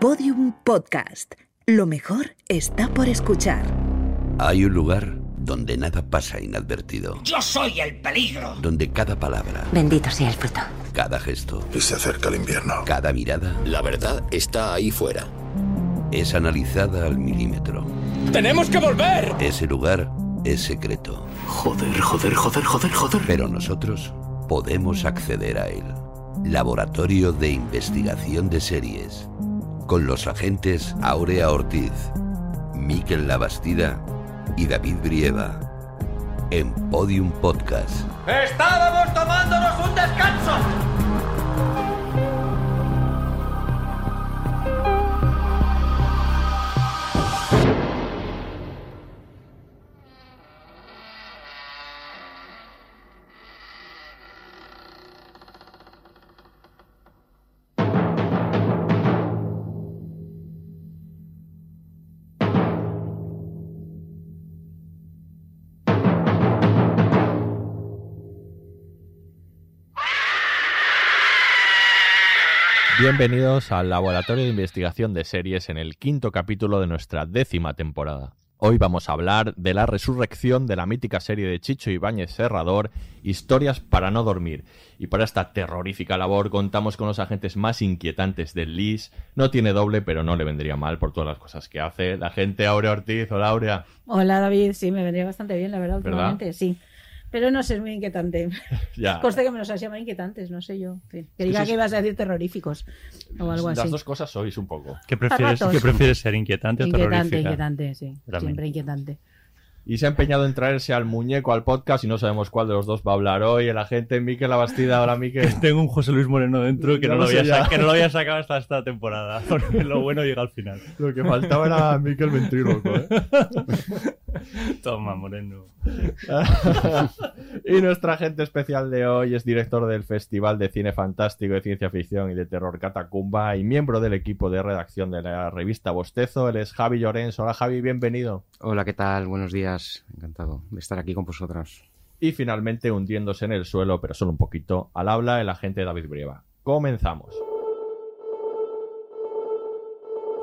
Podium Podcast. Lo mejor está por escuchar. Hay un lugar donde nada pasa inadvertido, Yo soy el peligro. donde cada palabra, Bendito sea el fruto. cada gesto, Y se acerca el invierno. cada mirada La verdad está ahí fuera. es analizada al milímetro. ¡Tenemos que volver! Ese lugar es secreto, Joder, joder, joder, joder, joder. pero nosotros podemos acceder a él. Laboratorio de Investigación de Series. Con los agentes Aurea Ortiz, Miquel Labastida y David Brieva. En Podium Podcast. Estábamos tomándonos un descanso. Bienvenidos al Laboratorio de Investigación de Series en el quinto capítulo de nuestra décima temporada. Hoy vamos a hablar de la resurrección de la mítica serie de Chicho Ibáñez Serrador, Historias para no dormir. Y para esta terrorífica labor contamos con los agentes más inquietantes del LIS. No tiene doble, pero no le vendría mal por todas las cosas que hace. La gente Aurea Ortiz. Hola Aurea. Hola David, sí, me vendría bastante bien, la verdad, ¿Verdad? últimamente, sí. Pero no sé, es muy inquietante. Ya. Conste que me los has llamado inquitantes, no sé yo. Que diga sí, sí. que ibas a decir terroríficos o algo Las así. dos cosas sois un poco. ¿Qué prefieres. ¿qué prefieres ser? ¿Inquietante o Inquietante, terrorífica? inquietante, sí. También. Siempre inquietante. Y se ha empeñado en traerse al muñeco al podcast y no sabemos cuál de los dos va a hablar hoy. El agente Miquel Labastida. Hola Miquel. Tengo un José Luis Moreno dentro que no, lo había que no lo había sacado hasta esta temporada. Porque lo bueno llega al final. Lo que faltaba era Miquel Ventríloco, ¿eh? Toma, Moreno. y nuestra agente especial de hoy es director del Festival de Cine Fantástico, de Ciencia Ficción y de Terror Catacumba y miembro del equipo de redacción de la revista Bostezo. Él es Javi Llorens. Hola Javi, bienvenido. Hola, ¿qué tal? Buenos días. Encantado de estar aquí con vosotros. Y finalmente, hundiéndose en el suelo, pero solo un poquito, al habla el agente David Brieva. Comenzamos.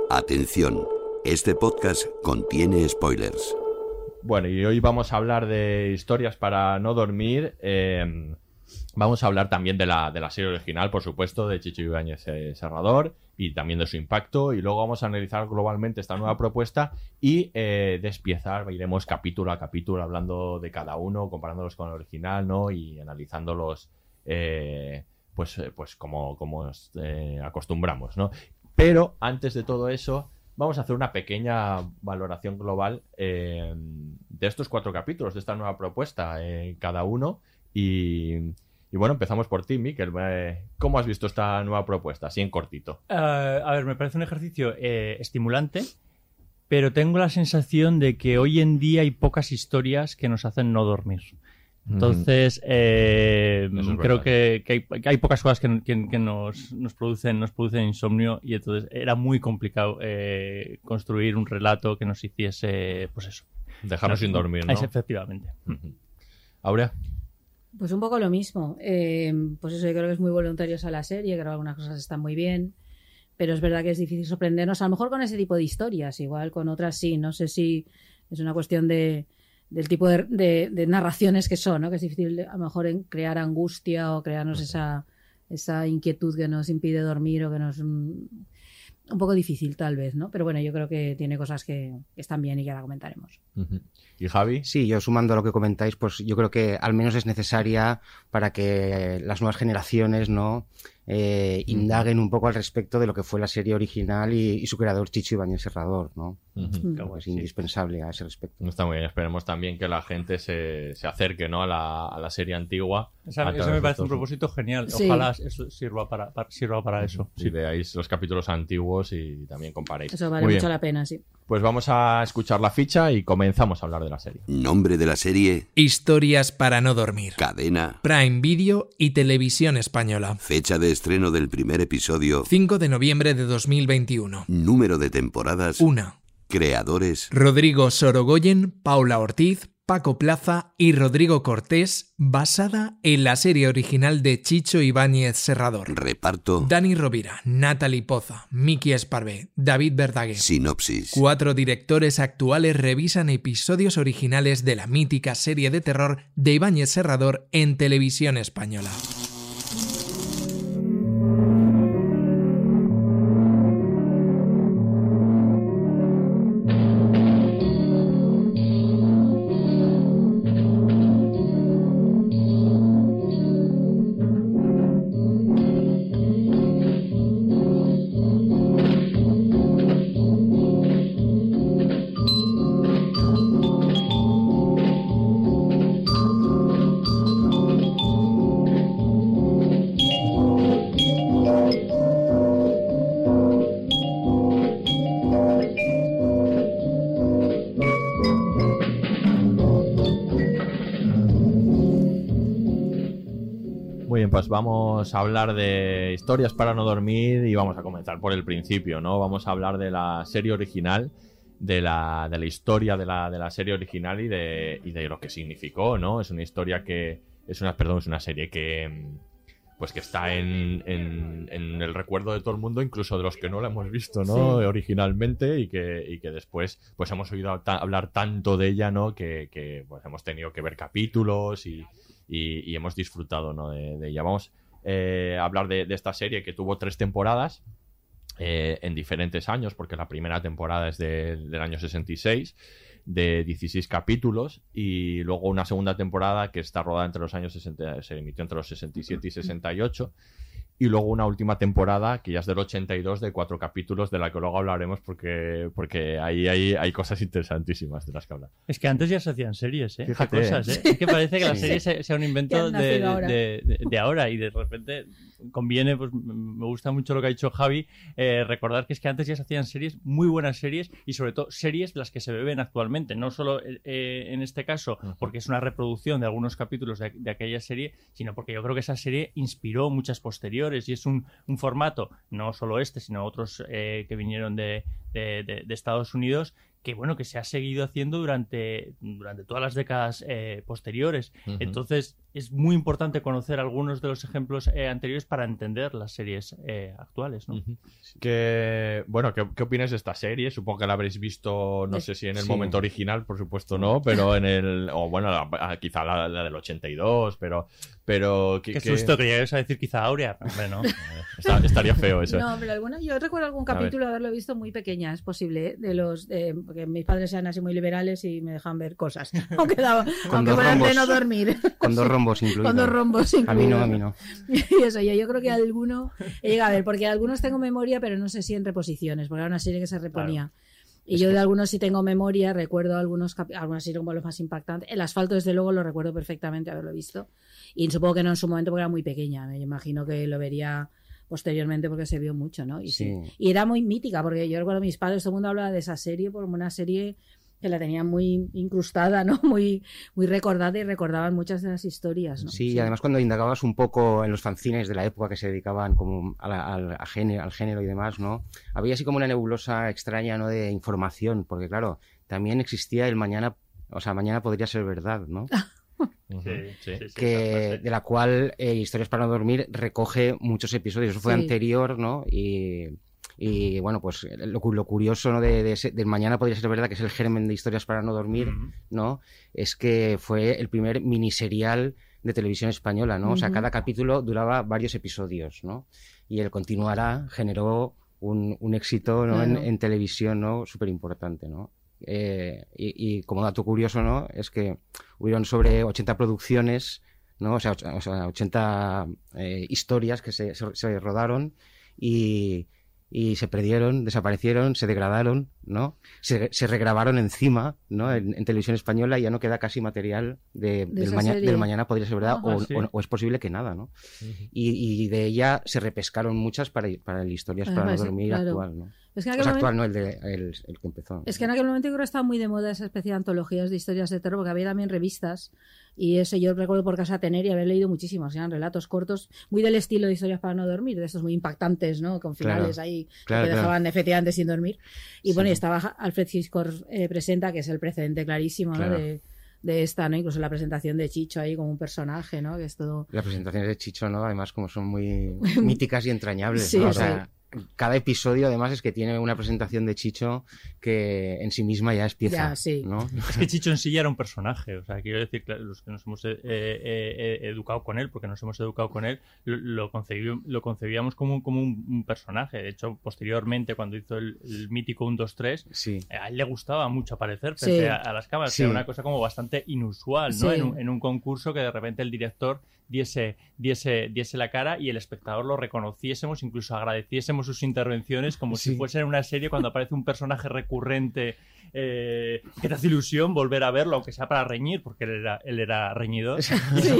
Atención, este podcast contiene spoilers. Bueno, y hoy vamos a hablar de historias para no dormir. eh, vamos a hablar también de la, de la serie original, por supuesto, de Chicho Ibáñez eh, Serrador y también de su impacto. Y luego vamos a analizar globalmente esta nueva propuesta y eh, despiezar, iremos capítulo a capítulo hablando de cada uno, comparándolos con el original, ¿no? Y analizándolos, eh, pues, eh, pues como, como acostumbramos, ¿no? Pero antes de todo eso, vamos a hacer una pequeña valoración global de estos cuatro capítulos, de esta nueva propuesta, cada uno. Y, y bueno, empezamos por ti, Miquel. Eh, ¿Cómo has visto esta nueva propuesta? Así en cortito. Eh, a ver, me parece un ejercicio eh, estimulante, pero tengo la sensación de que hoy en día hay pocas historias que nos hacen no dormir. Entonces, eh, es creo que, que hay, que hay pocas cosas que, nos, nos producen, nos producen insomnio y entonces era muy complicado eh, construir un relato que nos hiciese, pues eso. Dejarnos sin dormir, ¿no? Es, efectivamente. Aurea. Pues un poco lo mismo. Eh, pues eso, yo creo que es muy voluntariosa la serie, creo que algunas cosas están muy bien, pero es verdad que es difícil sorprendernos, a lo mejor con ese tipo de historias, igual con otras sí, no sé si es una cuestión de del tipo de, de- de narraciones que son, ¿no? que es difícil a lo mejor crear angustia o crearnos esa, esa inquietud que nos impide dormir o que nos... un poco difícil tal vez, ¿no? Pero bueno, yo creo que tiene cosas que, están bien y que ahora comentaremos. ¿Y Javi? Sí, yo sumando a lo que comentáis, pues yo creo que al menos es necesaria para que las nuevas generaciones no eh, indaguen un poco al respecto de lo que fue la serie original y, y su creador Chicho Ibáñez Serrador, ¿no? Que es sí. indispensable a ese respecto. Está muy bien. Esperemos también que la gente se, se acerque ¿no? a, la, a la serie antigua. Eso me parece un propósito genial. Sí. Ojalá eso sirva para, para- sirva para eso. Si veáis los capítulos antiguos y también comparéis. Eso vale Muy mucho bien. la pena, sí. Pues vamos a escuchar la ficha y comenzamos a hablar de la serie. Nombre de la serie, Historias para no dormir. cadena, Prime Video y Televisión Española. fecha de estreno del primer episodio, 5 de noviembre de 2021. número de temporadas, 1. creadores, Rodrigo Sorogoyen, Paula Ortiz, Paco Plaza y Rodrigo Cortés, basada en la serie original de Chicho Ibáñez Serrador. Reparto. Dani Rovira, Natalie Poza, Miki Esparvé, David Verdaguer. Sinopsis. Cuatro directores actuales revisan episodios originales de la mítica serie de terror de Ibáñez Serrador en televisión española. Muy bien, pues vamos a hablar de historias para no dormir y vamos a comenzar por el principio, ¿no? Vamos a hablar de la serie original, de la, de la historia de la, de la serie original y de, y de lo que significó, ¿no? Es una historia que. Es una, perdón, es una serie que. Pues que está en, en, en el recuerdo de todo el mundo, incluso de los que no la hemos visto, ¿no? Sí. Originalmente, y que, y que después, pues hemos oído ta- hablar tanto de ella, ¿no? Que, que, pues hemos tenido que ver capítulos y, y, hemos disfrutado ¿no? de, ella. Vamos eh, a hablar de, esta serie que tuvo tres temporadas eh, en diferentes años, porque la primera temporada es de- del año 66, de 16 capítulos, y luego una segunda temporada que está rodada entre los años 60, se emitió entre los 67 y 68. Y luego una última temporada que ya es del 82 de cuatro capítulos de la que luego hablaremos porque, porque ahí hay, hay cosas interesantísimas de las que hablar. Es que antes ya se hacían series, ¿eh? Fíjate, cosas, ¿eh? Es que parece que la Sí. serie se- sea un invento han de, nacido ahora. de- de- de ahora y de repente conviene, pues me gusta mucho lo que ha dicho Javi, eh, recordar que es que antes ya se hacían series, muy buenas series y sobre todo series las que se beben actualmente, no solo eh, eh, en este caso porque es una reproducción de algunos capítulos de, de aquella serie, sino porque yo creo que esa serie inspiró muchas posteriores y es un, un formato, no solo este, sino otros eh, que vinieron de, de- Estados Unidos, que bueno, que se ha seguido haciendo durante, durante todas las décadas eh, posteriores. Entonces, es muy importante conocer algunos de los ejemplos eh, anteriores para entender las series eh, actuales, ¿no? Ujú. Que, bueno, ¿qué, qué opinas de esta serie? Supongo que la habréis visto, no Es- sé si en el Sí. momento original, por supuesto no, pero en el, o bueno, la- quizá la, la del 82, pero, pero ¿qué- Qué susto, que llegues a decir quizá Aurea. Hombre, no. Está- estaría feo eso. No, pero alguna, yo recuerdo algún capítulo haberlo visto muy pequeña, es posible, ¿eh? de los eh, porque mis padres eran así muy liberales y me dejan ver cosas, aunque, daba, aunque fueran de no dormir. Con dos rombos incluidos. Con dos rombos A mí no, incluidos. a mí no. Y eso, yo, yo creo que alguno he llegado a ver, porque algunos tengo memoria, pero no sé si en reposiciones, porque era una serie que se reponía. Y yo de algunos sí tengo memoria, recuerdo algunos algunas series como los más impactantes. El asfalto, desde luego, lo recuerdo perfectamente haberlo visto. Y supongo que no en su momento porque era muy pequeña. Me imagino que lo vería posteriormente porque se vio mucho, ¿no? Y, sí. Sí. y era muy mítica, porque yo recuerdo a mis padres, todo el mundo hablaba de esa serie como una serie que la tenían muy incrustada, ¿no? Muy, muy recordada y recordaban muchas de las historias, ¿no? Sí, y además cuando indagabas un poco en los fanzines de la época que se dedicaban como a la- al, a género, al género y demás, ¿no? Había así como una nebulosa extraña, ¿no? De información, porque claro, también existía el mañana, o sea, mañana podría ser verdad, ¿no? Sí. que de la cual eh, Historias para no dormir recoge muchos episodios. Eso fue Sí. anterior, ¿no? Y, y, bueno, pues lo, cu- lo curioso ¿no? de, de mañana podría ser verdad, que es el germen de Historias para no dormir. ¿no? Es que fue el primer miniserial de televisión española, ¿no? O sea, cada capítulo duraba varios episodios, ¿no? Y el continuará generó un, un éxito ¿no? en, Claro. en televisión, ¿no? Súper importante, ¿no? Eh, y, y como dato curioso, ¿no? Es que hubieron sobre 80 producciones, ¿no? O sea, och- o sea, 80 eh, historias que se, se- se rodaron y, y se perdieron, desaparecieron, se degradaron, ¿no? Se, se regrabaron encima, ¿no? En, en televisión española y ya no queda casi material de, del, maña- del mañana podría ser verdad o, sí. o- o es posible que nada, ¿no? Y, y de ella se repescaron muchas para, para el Historias para no dormir claro. actual, ¿no? Es que en O aquel sea, momento- actual, no el, de, el, el que empezó. Es que en aquel momento yo creo que estaba muy de moda esa especie de antologías de historias de terror, porque había también revistas, y eso yo recuerdo por casa tener y haber leído muchísimos, eran relatos cortos, muy del estilo de historias para no dormir, de estos muy impactantes, ¿no? Con finales Claro. ahí Claro, que dejaban efectivamente sin dormir. Y bueno, Sí. y estaba Alfred Hitchcock eh, presenta, que es el precedente clarísimo, ¿no? De, de esta, ¿no? Incluso la presentación de Chicho ahí como un personaje, ¿no? Que es todo... Las presentaciones de Chicho, ¿no? Además, como son muy míticas y entrañables, Sí, ¿no? O sí. sea, cada episodio, además, es que tiene una presentación de Chicho que en sí misma ya es pieza, Ya, sí. ¿no? Es que Chicho en sí ya era un personaje, o sea, quiero decir, los que nos hemos eh, eh, eh, educado con él, porque nos hemos educado con él, lo, lo, concebi- lo concebíamos como, un- como un, un personaje. De hecho, posteriormente, cuando hizo el, el mítico 1, 2, 3, Sí. a él le gustaba mucho aparecer Sí. frente a, a las cámaras, que era una cosa como bastante inusual, ¿no? Sí. En, un, en un concurso que de repente el director diese, diese, diese la cara y el espectador lo reconociésemos, incluso agradeciésemos sus intervenciones como si fuese en una serie cuando aparece un personaje recurrente eh, que te hace ilusión volver a verlo, aunque sea para reñir, porque él era, él era reñidor.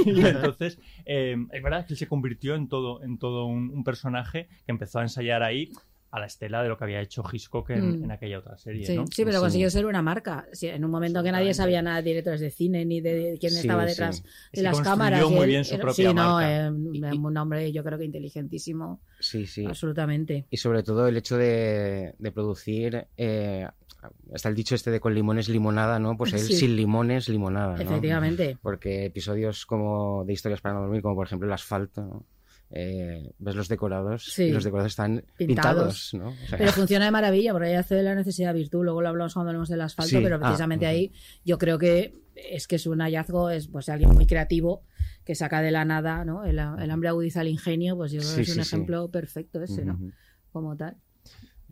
Y entonces, eh, es verdad que él se convirtió en todo, en todo un, un personaje que empezó a ensayar ahí a la estela de lo que había hecho Hitchcock en, Mm. en aquella otra serie, Sí, ¿no? sí, pero Sí. consiguió ser una marca. Sí, en un momento que nadie sabía nada de directores de cine ni de quién estaba detrás de las cámaras. muy y bien su propia no, marca. eh, un hombre yo creo que inteligentísimo, Sí, sí. absolutamente. Y sobre todo el hecho de, de producir, eh, hasta el dicho este de con limones limonada, ¿no? Pues él Sí. sin limones limonada, ¿no? Efectivamente. Porque episodios como de historias para no dormir, como por ejemplo el asfalto, ¿no? Eh, ves los decorados Sí. y los decorados están Pintados. pintados, ¿no? O sea, Pero funciona de maravilla, porque ahí hace de la necesidad virtud. Luego lo hablamos cuando hablemos del asfalto, Sí, pero ah, precisamente ahí yo creo que es que es un hallazgo, es pues alguien muy creativo que saca de la nada, ¿no? El, el hambre agudiza el ingenio, pues yo creo Sí, que es un ejemplo perfecto ese, ¿no? Como tal.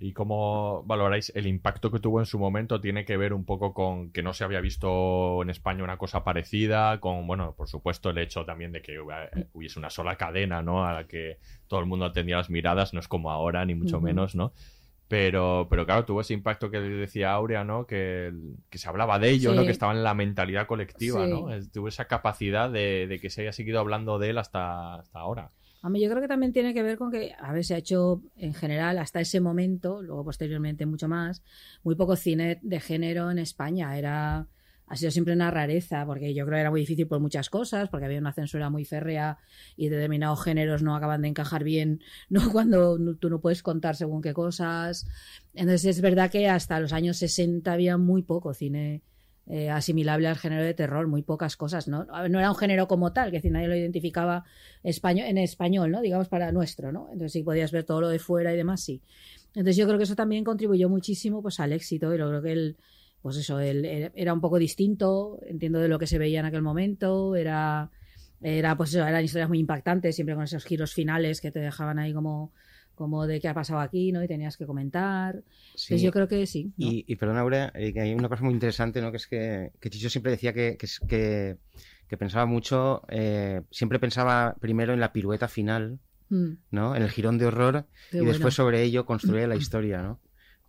¿Y cómo valoráis el impacto que tuvo en su momento? ¿Tiene que ver un poco con que no se había visto en España una cosa parecida? Con, bueno, por supuesto, el hecho también de que hubiese una sola cadena, ¿no? A la que todo el mundo atendía las miradas, no es como ahora, ni mucho menos, ¿no? Pero, pero claro, tuvo ese impacto que decía Aurea, ¿no? Que, que se hablaba de ello, Sí. ¿no? Que estaba en la mentalidad colectiva, Sí. ¿no? Tuvo esa capacidad de, de que se haya seguido hablando de él hasta, hasta ahora. Hombre, yo creo que también tiene que ver con que, a ver, se ha hecho en general hasta ese momento, luego posteriormente mucho más, muy poco cine de género en España. Era, ha sido siempre una rareza, porque yo creo que era muy difícil por muchas cosas, porque había una censura muy férrea y determinados géneros no acaban de encajar bien, ¿no? Cuando no- tú no puedes contar según qué cosas. Entonces es verdad que hasta los años 60 había muy poco cine eh, asimilable al género de terror, muy pocas cosas, ¿no? No era un género como tal, que nadie lo identificaba español, en español, ¿no? Digamos para nuestro, ¿no? Entonces sí podías ver todo lo de fuera y demás, sí. Entonces yo creo que eso también contribuyó muchísimo pues al éxito y lo creo que él, pues eso, él era- era un poco distinto, entiendo de lo que se veía en aquel momento, era, era pues eso, eran historias muy impactantes, siempre con esos giros finales que te dejaban ahí como como de qué ha pasado aquí, ¿no? Y tenías que comentar. Sí. Entonces yo creo que sí. ¿no? Y, y perdona, Aurea, eh, que hay una cosa muy interesante, ¿no? Que es que, que Chicho siempre decía que, que, que, que pensaba mucho, eh, siempre pensaba primero en la pirueta final, Mm, ¿no? En el girón de horror qué y bueno. después sobre ello construía la historia, ¿no?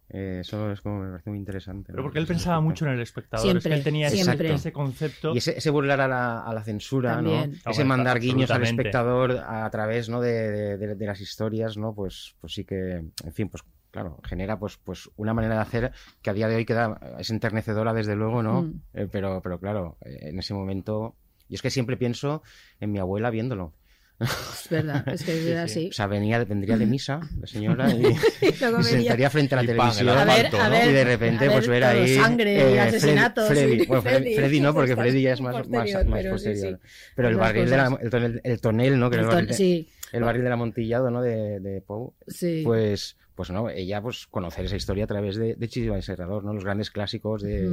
Eh, eso es como me parece muy interesante. Pero ¿no? porque él Ese pensaba mucho en el espectador, es que Siempre, él tenía ese- siempre. ese concepto. Y ese, ese burlar a la, a la censura, ¿no? Ese Ah, bueno, mandar guiños al espectador a través, ¿no? De, de- de- de las historias, ¿no? Pues, pues sí que, en fin, pues claro, genera pues, pues una manera de hacer que a día de hoy queda, es enternecedora desde luego, ¿no? Mm. Eh, pero, pero claro, eh, en ese momento, y es que siempre pienso en mi abuela viéndolo. Es verdad, es que era así. O sea, venía, vendría de misa, la señora, y, se sentaría frente a la Y pan, el televisión. A ver, ver, y de repente a pues ver ahí sangre y eh, asesinatos Freddy, y- bueno, Freddy, Freddy, Freddy no porque Freddy ya es más, más, posterior, más pero posterior sí. pero el barril de la, el, tonel, el tonel no que el ton- barril, de- sí, el barril del amontillado no de, de Poe sí. pues pues no ella pues conocer esa historia a través de, de Chichiba y Serrador no los grandes clásicos de,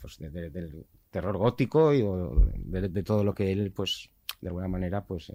pues, de- de- del terror gótico y o de, de todo lo que él pues de alguna manera pues eh,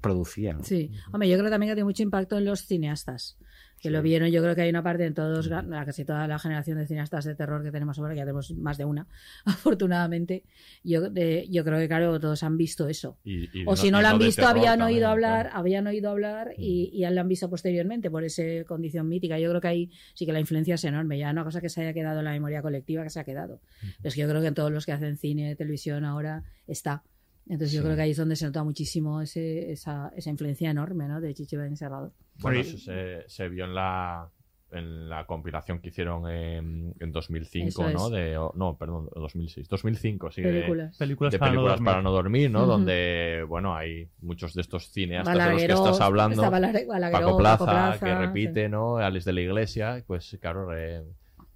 producía ¿no? Sí, hombre, yo creo también que tiene mucho impacto en los cineastas, que lo vieron. Yo creo que hay una parte en todos, la- casi toda la generación de cineastas de terror que tenemos ahora, que ya tenemos más de una, afortunadamente. Yo, de- yo creo que, claro, todos han visto eso. Y- y O si no lo han visto, habían también, oído hablar, claro. habían oído hablar y, y lo han visto posteriormente por esa condición mítica. Yo creo que ahí sí que la influencia es enorme. Ya una cosa que se haya quedado en la memoria colectiva que se ha quedado. Pero es que yo creo que en todos los que hacen cine, televisión ahora está. Entonces yo creo que ahí es donde se nota muchísimo ese, esa, esa influencia enorme ¿no? de Chichi Ben Serrador. Bueno, eso se, se vio en la en la compilación que hicieron en, en 2005, Eso ¿no? es. De, no, perdón, 2006. 2005, sí. de- Películas. películas, De, para, películas no para dormir. no dormir, ¿no? Donde, bueno, hay muchos de estos cineastas de los que estás hablando. Balagueró, Paco Plaza, Paco Plaza, que repite, ¿no? Alex de la Iglesia, pues claro, eh,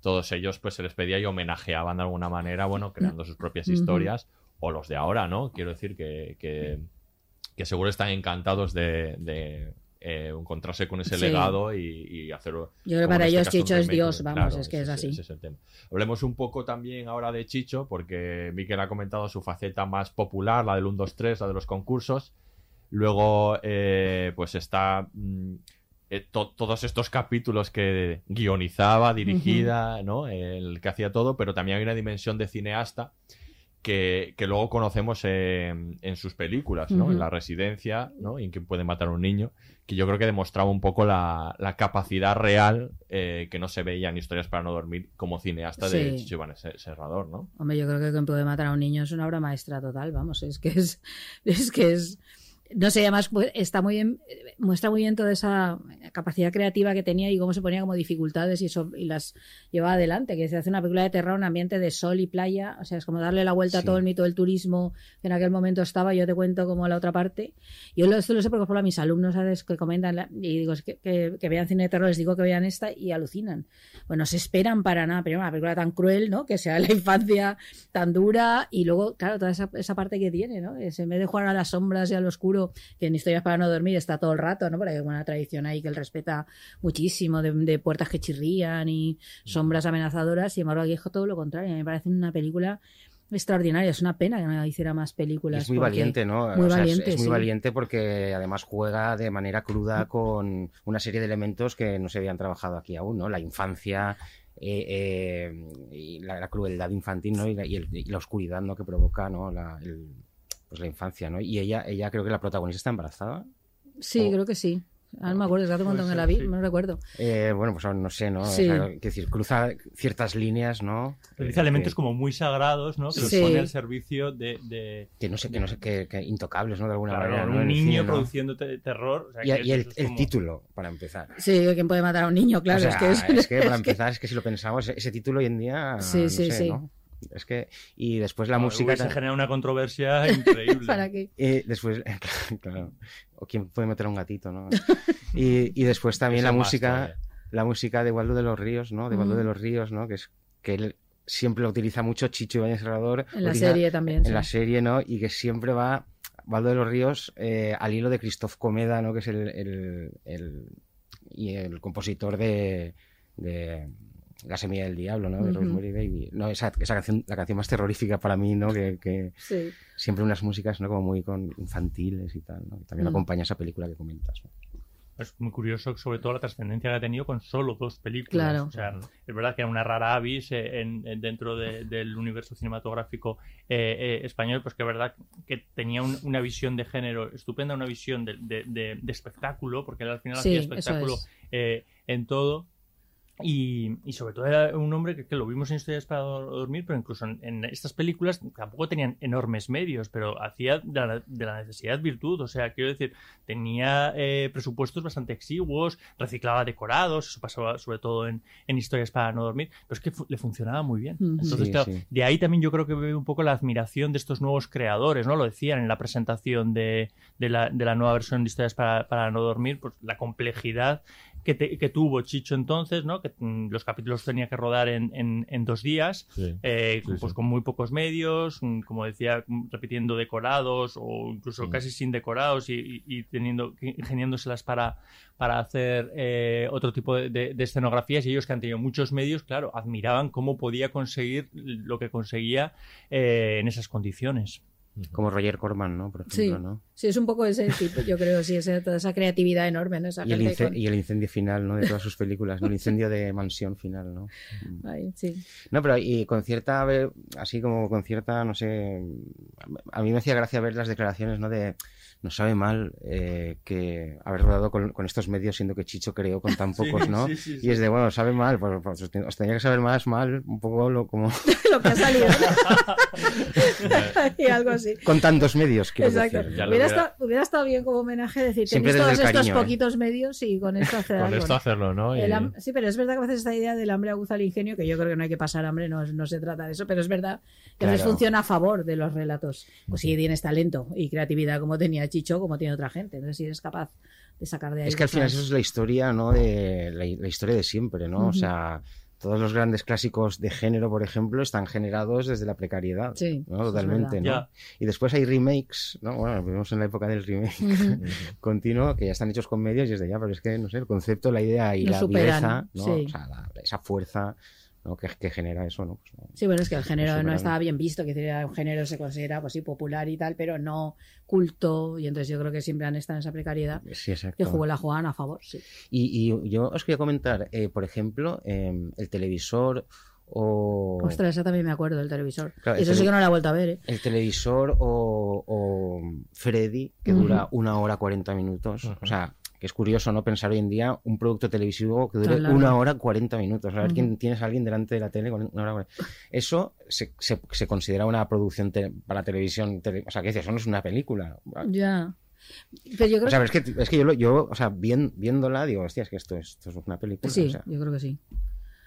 todos ellos pues se les pedía y homenajeaban de alguna manera, bueno, creando sus propias historias, o los de ahora, ¿no? Quiero decir que, que, que seguro están encantados de, de, eh, encontrarse con ese Sí. legado y, y hacerlo. Yo creo que para este ellos Chicho es Dios, vamos, claro, es que es así. ese es el tema. Hablemos un poco también ahora de Chicho, porque Miquel ha comentado su faceta más popular, la del 1, 2, 3, la de los concursos. Luego, eh, pues está mm, eh, to- todos estos capítulos que guionizaba, dirigida, ¿no? El que hacía todo, pero también hay una dimensión de cineasta que, que luego conocemos en, en sus películas, ¿no? En La Residencia, ¿no? Y en Quién puede matar a un niño, que yo creo que demostraba un poco la, la capacidad real eh, que no se veía en Historias para no dormir como cineasta de Sí. Chicho Iván Serrador, ¿no? Hombre, yo creo que quien puede matar a un niño es una obra maestra total, vamos, es que es, es que es, no sé, además pues, está muy bien, muestra muy bien toda esa capacidad creativa que tenía y cómo se ponía como dificultades y eso, y las llevaba adelante, que se hace una película de terror, un ambiente de sol y playa, o sea, es como darle la vuelta a Sí. todo el mito del turismo que en aquel momento estaba, yo te cuento como la otra parte. Yo lo, esto lo sé porque, por ejemplo, a mis alumnos, ¿sabes? Que comentan, la- y digo, es que, que, que vean cine de terror, les digo que vean esta y alucinan. Bueno, no se esperan para nada, pero una película tan cruel, ¿no? Que sea la infancia tan dura y luego, claro, toda esa, esa parte que tiene, ¿no? Es, en vez de jugar a las sombras y al oscuro, que en Historias para no dormir está todo el rato, ¿no? Porque hay una tradición ahí que él respeta muchísimo, de, de puertas que chirrían y sombras amenazadoras, y embargo aquí es todo lo contrario. A mí me parece una película extraordinaria. Es una pena que no hiciera más películas. Es muy valiente, ¿no? Muy O sea, es- muy sí. valiente porque además juega de manera cruda con una serie de elementos que no se habían trabajado aquí aún, ¿no? La infancia eh, eh, y la, la crueldad infantil, ¿no? Y la, y el- y la oscuridad, ¿no? Que provoca, ¿no? La, el- pues la infancia, ¿no? Y ella, ella creo que la protagonista está embarazada. Sí, O- creo que sí. Ahora no me acuerdo, hace un montón que la vi, no recuerdo. Eh, bueno, pues no sé, ¿no? O Sí. sea, decir, cruza ciertas líneas, ¿no? Eh, elementos que- como muy sagrados, ¿no? Que los Sí. pone al servicio de, de- que no sé, que no sé, que, que intocables, ¿no? De alguna claro, manera. ¿no? un niño cine, ¿no? produciendo te- terror. o sea, Y, que y el, título, para empezar. Sí, ¿quién puede matar a un niño? Claro, O sea, es que es... para empezar, es que si lo pensamos, ese título hoy en día. Sí, no sí, sé, sí. ¿No? Es que. Y después la Claro, música. Se genera una controversia increíble. ¿Para qué? eh, después, claro. O quién puede meter a un gatito, ¿no? Y, y después también la música. La música de Waldo de los Ríos, ¿no? De Waldo Mm. de los Ríos, ¿no? Que es que él siempre lo utiliza mucho Chicho Ibáñez Serrador. En la utiliza- serie también. En sí. la serie, ¿no? Y que siempre va. Waldo de los Ríos eh, al hilo de Christoph Comeda, ¿no? Que es el, el, el- y el compositor de, de La semilla del diablo, ¿no? De Ujú. Rosemary Baby. No, esa, esa canción, la canción más terrorífica para mí, ¿no? Que, que Sí. siempre unas músicas, ¿no? Como muy con infantiles y tal, ¿no? Que también Mm. acompaña esa película que comentas, ¿no? Es muy curioso, sobre todo la trascendencia que ha tenido con solo dos películas. Claro. O sea, es verdad que era una rara avis eh, en, en- dentro de- del universo cinematográfico eh, eh, español, pues que es verdad que tenía un- una visión de género estupenda, una visión de, de- de- de espectáculo, porque él al final Sí, hacía espectáculo es. eh, en todo. Y, y sobre todo era un hombre que, que lo vimos en Historias para Dormir, pero incluso en, en estas películas tampoco tenían enormes medios, pero hacía de la, de la necesidad virtud. O sea, quiero decir, tenía eh, presupuestos bastante exiguos, reciclaba decorados, eso pasaba sobre todo en, en Historias para no dormir, pero es que fu- le funcionaba muy bien. Entonces, Sí, claro, sí. de ahí también yo creo que ve un poco la admiración de estos nuevos creadores, ¿no? Lo decían en la presentación de, de, la, de la nueva versión de Historias para, para no dormir, pues la complejidad que, te- que tuvo Chicho entonces, ¿no? Que mm, los capítulos tenía que rodar en, en, en dos días, Sí. eh, Sí, pues sí. con muy pocos medios, mm, como decía, mm, repitiendo decorados o incluso casi sin decorados y, y- y teniendo, ingeniándoselas para, para hacer eh, otro tipo de, de- de escenografías y ellos que han tenido muchos medios, claro, admiraban cómo podía conseguir lo que conseguía eh, en esas condiciones. Como Roger Corman, ¿no? Por Sí. ejemplo, ¿no? Sí, es un poco ese tipo, yo creo, sí, esa, toda esa creatividad enorme, ¿no? Esa Y el, con- y el incendio final, ¿no? De todas sus películas, ¿no? El incendio de mansión final, ¿no? Ay, sí. No, pero y con cierta, así como con cierta, no sé, a mí me hacía gracia ver las declaraciones, ¿no? De, nos sabe mal eh, que haber rodado con, con estos medios siendo que Chicho creó con tan pocos, ¿no? sí, sí, sí. Y es de, bueno, sabe mal, pues, pues os ten- os tenía que saber más mal, un poco lo, como Lo que ha salido. y algo así. con tantos medios, quiero Exacto. decir. Hubiera, hubiera- estado, hubiera estado bien como homenaje decir, Siempre tenéis todos estos cariño, ¿eh? poquitos medios y con esto hacer Con algo. esto ¿no? hacerlo, ¿no? Y- El Sí, pero es verdad que a veces esta idea del hambre aguza el ingenio, que yo creo que no hay que pasar hambre, no, no se trata de eso, pero es verdad que a veces funciona a favor de los relatos. Pues si tienes talento y creatividad como tenía Chicho, como tiene otra gente, entonces si eres capaz de sacar de ahí. Es que al final eso es la historia, ¿no? De la, la historia de siempre, ¿no? O sea, todos los grandes clásicos de género, por ejemplo, están generados desde la precariedad. Sí, ¿no? es Totalmente, ¿no? Y después hay remakes, ¿no? Bueno, vivimos en la época del remake continuo, que ya están hechos con medios y desde ya, pero es que, no sé, el concepto, la idea y Lo la superan, viveza, ¿no? sí. O sea, la- esa fuerza ¿no? que, que genera eso, ¿no? Pues. Sí, bueno, es que el género no estaba bien visto, que decir, un género se considera pues sí popular y tal, pero no culto, y entonces yo creo que siempre han estado en esa precariedad. Sí, exacto. Que jugó la jugaban a favor, sí. Y, y yo os quería comentar, eh, por ejemplo, eh, el televisor o... Ostras, esa también me acuerdo del televisor. Claro, eso el sí que no la he vuelto a ver, ¿eh? El televisor o, o Freddy, que dura una hora 40 minutos. O sea, que es curioso, ¿no? Pensar hoy en día un producto televisivo que dure una hora 40 minutos. A ver quién tienes a alguien delante de la tele con una hora 40. Eso se, se- se considera una producción te- para televisión. tele- o sea, que eso no es una película. Ya. Pero yo creo O sea, es que, es que yo, lo- yo, o sea, vien- viéndola, digo, hostia, es que esto, es- esto es una película. Sí, o sea, yo creo que sí.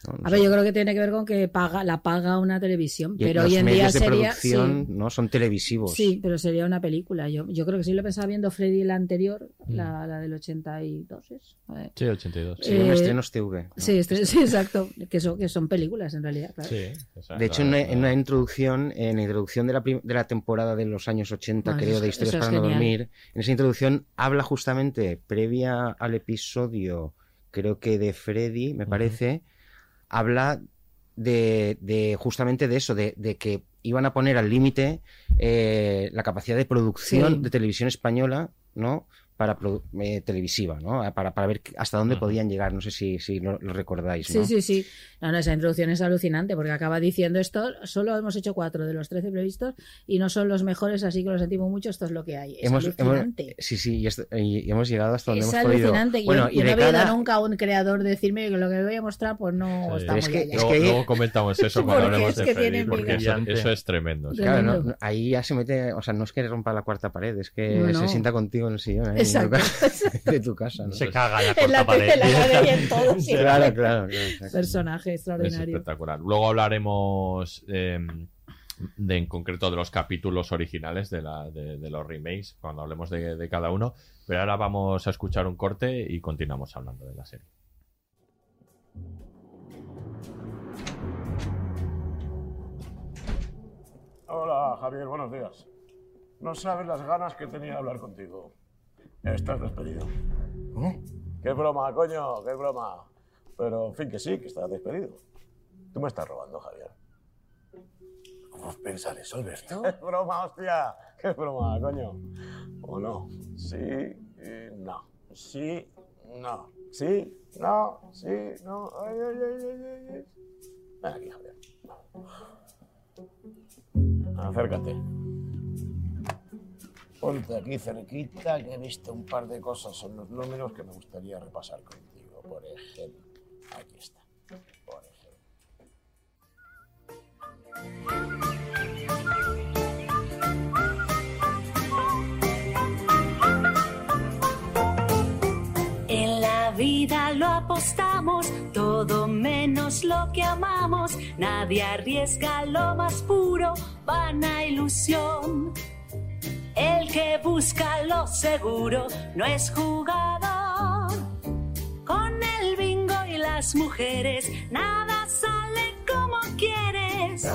¿No? No A sé. ver, yo creo que tiene que ver con que paga, la paga una televisión, Y pero hoy en día de sería. producción sí, no son televisivos. sí, pero sería una película. Yo, yo creo que sí lo pensaba viendo Freddy la anterior, Mm. la, la del 82 es. A ver. Sí, 82. Sí, un Eh, estrenos TV. ¿no? Sí, este- sí, exacto. Que son, que son películas en realidad, claro. Sí, De hecho, en una, en una introducción, en la introducción de la, de la temporada de los años 80, Ah, creo, es- de Historias para no dormir, en esa introducción habla justamente, previa al episodio, creo que de Freddy, me parece, habla de, de justamente de eso, de, de que iban a poner al límite eh, la capacidad de producción Sí. de televisión española, ¿no? Para eh, televisiva, ¿no? Para, para ver hasta dónde podían llegar. No sé si, si lo, lo recordáis, Sí, ¿no? sí, sí. No, no, esa introducción es alucinante porque acaba diciendo esto, solo hemos hecho cuatro de los trece previstos y no son los mejores, así que lo sentimos mucho, esto es lo que hay. Es hemos, hemos- alucinante. sí, sí, y, est- y- y hemos llegado hasta donde Es hemos podido. alucinante. Bueno, yo, y no oído cara- nunca a un creador decirme que lo que voy a mostrar pues no Sí. está Es muy que- allá. es Luego, que- luego comentamos eso cuando Porque hablemos es de que Freddy, porque eso, es tremendo. sí. Claro, no, ahí ya se mete, o sea, no es que rompa la cuarta pared, es que No, no. se sienta contigo en el sillón ahí, Exacto. de tu casa. ¿no? Se caga en la En pared. la cara y en todo. siempre. Claro, claro. Personaje Es extraordinario. espectacular. Luego hablaremos eh, de, en concreto de los capítulos originales de, la, de, de los remakes, cuando hablemos de, de cada uno. Pero ahora vamos a escuchar un corte y continuamos hablando de la serie. Hola, Javier, buenos días. No sabes las ganas que tenía de hablar contigo. Estás despedido. ¿Cómo? ¡Qué broma, coño! ¡Qué broma! Pero, en fin, que sí, que estás despedido. Tú me estás robando, Javier. ¿Cómo pensar eso, Alberto? ¡Qué broma, hostia! ¡Qué broma, coño! ¿O no? Sí y no. Sí, no. Sí, no, sí, no. Ay, ay, ay, ay, ay, ay. Ven aquí, Javier. Acércate. Ponte aquí cerquita, que he visto un par de cosas en los números que me gustaría repasar contigo. Por ejemplo, aquí está. Por ejemplo. En la vida lo apostamos, todo menos lo que amamos. Nadie arriesga lo más puro, vana ilusión. El que busca lo seguro no es jugador. Con el bingo y las mujeres, nada sale como quieres.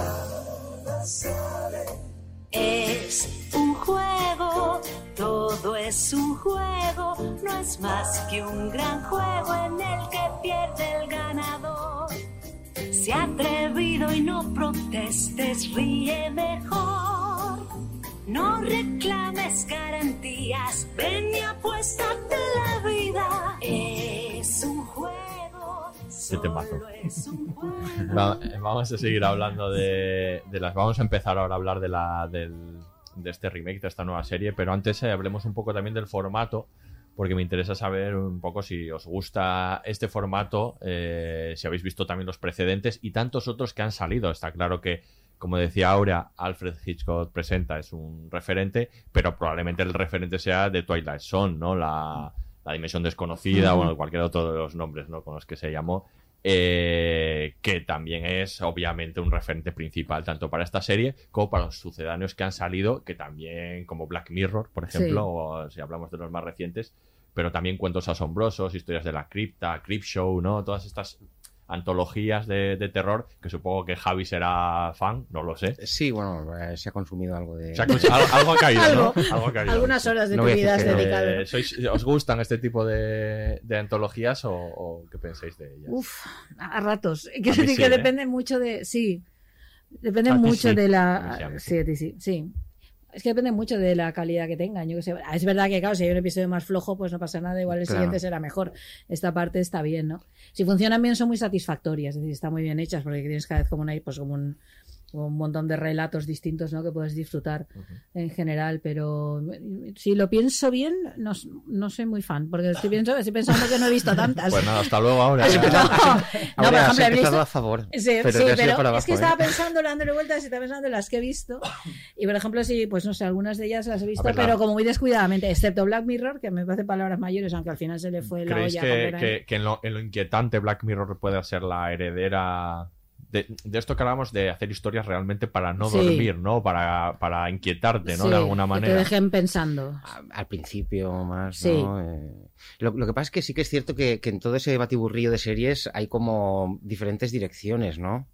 Es un juego, todo es un juego, no es más que un gran juego en el que pierde el ganador. Se atrevido y no protestes, ríe mejor. No reclames garantías, ven y apuéstate la vida. Es un juego, temazo. solo es un juego. Eh, vamos a seguir hablando de, de las. Vamos a empezar ahora a hablar de la del, de este remake, de esta nueva serie, pero antes eh, hablemos un poco también del formato, porque me interesa saber un poco si os gusta este formato, eh, si habéis visto también los precedentes y tantos otros que han salido. Está claro que, como decía Aurea, Alfred Hitchcock presenta es un referente, pero probablemente el referente sea de Twilight Zone, ¿no? La, la dimensión desconocida, Ujú. bueno, cualquier otro de los nombres, ¿no? Con los que se llamó eh, que también es obviamente un referente principal tanto para esta serie como para los sucedáneos que han salido, que también como Black Mirror, por ejemplo, Sí. o si hablamos de los más recientes, pero también cuentos asombrosos, historias de la cripta, Crip Show, ¿no? Todas estas antologías de, de terror, que supongo que Javi será fan, no lo sé. Sí, bueno, eh, se ha consumido algo de... Ha cons- algo ha caído, ¿no? Algo. Algo ha caído. Algunas horas de No tu vida has dedicado. Eh, ¿sois- ¿Os gustan este tipo de, de antologías o, o qué pensáis de ellas? Uf, a ratos. Que, A sí, que ¿eh? depende mucho de. Sí. Depende A mucho sí. de la. sí, sí. Sí. Es que depende mucho de la calidad que tengan. Yo que sé. Es verdad que, claro, si hay un episodio más flojo, pues no pasa nada. Igual el Claro. siguiente será mejor. Esta parte está bien, ¿no? Si funcionan bien, son muy satisfactorias. Es decir, están muy bien hechas porque tienes cada vez como, una, pues como un, un montón de relatos distintos, ¿no? Que puedes disfrutar en general. Pero eh, si lo pienso bien, no, no soy muy fan. Porque estoy, pienso, estoy pensando que no he visto tantas. Pues nada, hasta luego ahora. No, no, por ejemplo, he visto- a favor. Sí, pero sí, pero es que ¿eh? estaba pensando, dándole vueltas y estaba pensando en las que he visto. Y por ejemplo, sí, pues no sé, algunas de ellas las he visto, ver, la- pero como muy descuidadamente, excepto Black Mirror, que me parece palabras mayores, aunque al final se le fue la ¿Creéis olla. que, que- que en, lo, en lo inquietante Black Mirror puede ser la heredera de, de esto que hablamos de hacer historias realmente para no Sí. dormir, ¿no? Para, para inquietarte, ¿no? Sí, de alguna que manera. te dejen pensando. al principio más, Sí. ¿no? Eh, lo, lo que pasa es que sí que es cierto que, que en todo ese batiburrillo de series hay como diferentes direcciones, ¿no?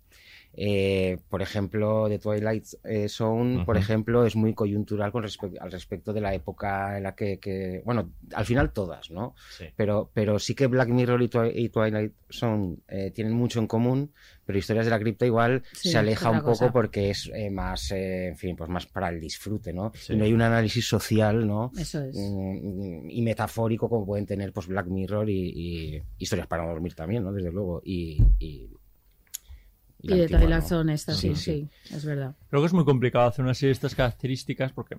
Eh, por ejemplo, The Twilight Zone, por Ujú. ejemplo, es muy coyuntural con respe- al respecto de la época en la que, que- bueno, al final todas, ¿no? Sí. Pero, pero sí que Black Mirror y, Twi- y Twilight Zone eh, tienen mucho en común, pero Historias de la Cripta igual Sí, se aleja un poco cosa. porque es eh, más, eh, en fin, pues más para el disfrute, ¿no? Sí. Y no hay un análisis social, ¿no? Eso es. Mm, y metafórico como pueden tener pues Black Mirror y, y historias para no dormir también, ¿no? Desde luego. Y, y, Y la de antigua, Twilight ¿no? Zone esta, sí, Sí, sí, es verdad. Creo que es muy complicado hacer una serie de estas características porque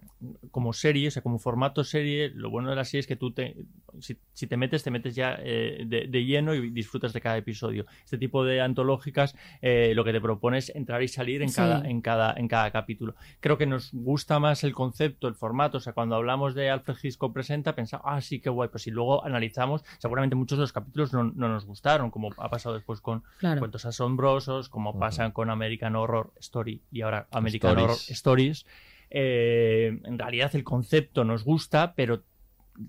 como serie, o sea, como formato serie, lo bueno de la serie es que tú te, si, si te metes, te metes ya eh, de, de lleno y disfrutas de cada episodio. Este tipo de antológicas eh, lo que te propone es entrar y salir en, Sí. cada, en, cada, en cada capítulo. Creo que nos gusta más el concepto, el formato, o sea, cuando hablamos de Alfred Hitchcock presenta, pensamos, ah, sí, qué guay, pues si luego analizamos, seguramente muchos de los capítulos no, no nos gustaron, como ha pasado después con Claro. cuentos asombrosos, como pasan con American Horror Story y ahora American Stories. Horror Stories. Eh, en realidad el concepto nos gusta, pero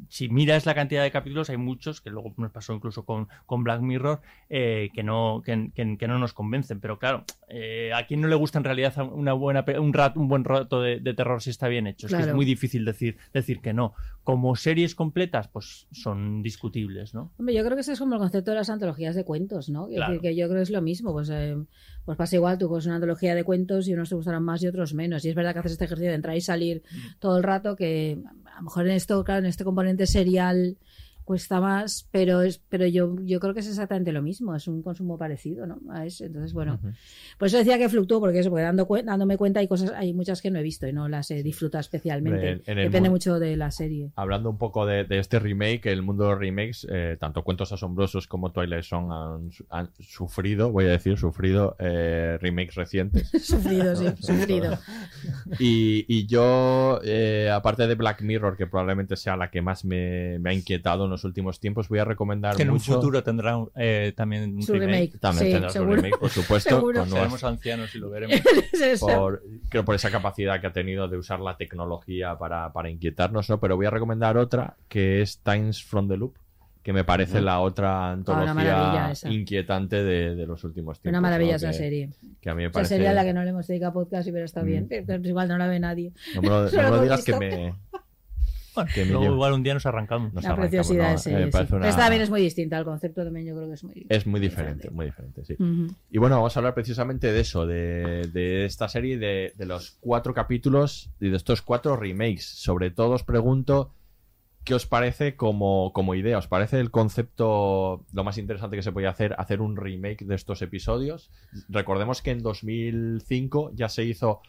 si miras la cantidad de capítulos, hay muchos, que luego nos pasó incluso con, con Black Mirror, eh, que, no, que, que- que no nos convencen. Pero claro, eh, a quien no le gusta en realidad una buena, un, rato, un buen rato de, de terror si está bien hecho. Es que es muy difícil decir, decir que no. Como series completas, pues son discutibles, ¿no? Hombre, yo creo que ese es como el concepto de las antologías de cuentos, ¿no? Claro. decir, que yo creo que es lo mismo. Pues, eh, pues pasa igual, tú coges una antología de cuentos y unos te gustarán más y otros menos. Y es verdad que haces este ejercicio de entrar y salir todo el rato, que a lo mejor en esto, claro, en este componente serial cuesta más, pero es, pero yo, yo creo que es exactamente lo mismo, es un consumo parecido, ¿no? A ese. Entonces, bueno, por eso decía que fluctúo, porque eso, porque dando cuen- dándome cuenta hay cosas, hay muchas que no he visto y no las he disfrutado especialmente. En- en el Depende mu- mucho de la serie. Hablando un poco de, de este remake, el mundo de los remakes, eh, tanto Cuentos Asombrosos como Twilight Zone han, su- han sufrido, voy a decir, sufrido eh, remakes recientes. sufrido, sí, sufrido. Y, y yo, eh, aparte de Black Mirror, que probablemente sea la que más me, me ha inquietado en los últimos tiempos, voy a recomendar Que en un futuro tendrá eh, también un Su remake. También Sí, tendrá su remake, por supuesto. Nuevas- Seremos ancianos y lo veremos. Es por, creo por esa capacidad que ha tenido de usar la tecnología para, para inquietarnos, ¿no? Pero voy a recomendar otra que es Times from the Loop, que me parece la otra maravilla antología esa. inquietante de, de los últimos tiempos. Una maravilla ¿no? esa Que- serie. Que a mí me Esa parece... serie a la que no le hemos dedicado podcast y pero está Mm. bien, pero igual no la ve nadie. No me lo, no me lo digas que me... Bueno, que me luego lleva- igual un día nos arrancamos. nos La arrancamos, preciosidad ¿no? Eh, me sí. parece una- esta también es muy distinta, el concepto también yo creo que es muy Es muy diferente, muy diferente, sí. Y bueno, vamos a hablar precisamente de eso, de, de esta serie, de, de los cuatro capítulos y de estos cuatro remakes. Sobre todo os pregunto qué os parece como, como idea. ¿Os parece el concepto lo más interesante que se podía hacer, hacer un remake de estos episodios? Recordemos que en 2005 ya se hizo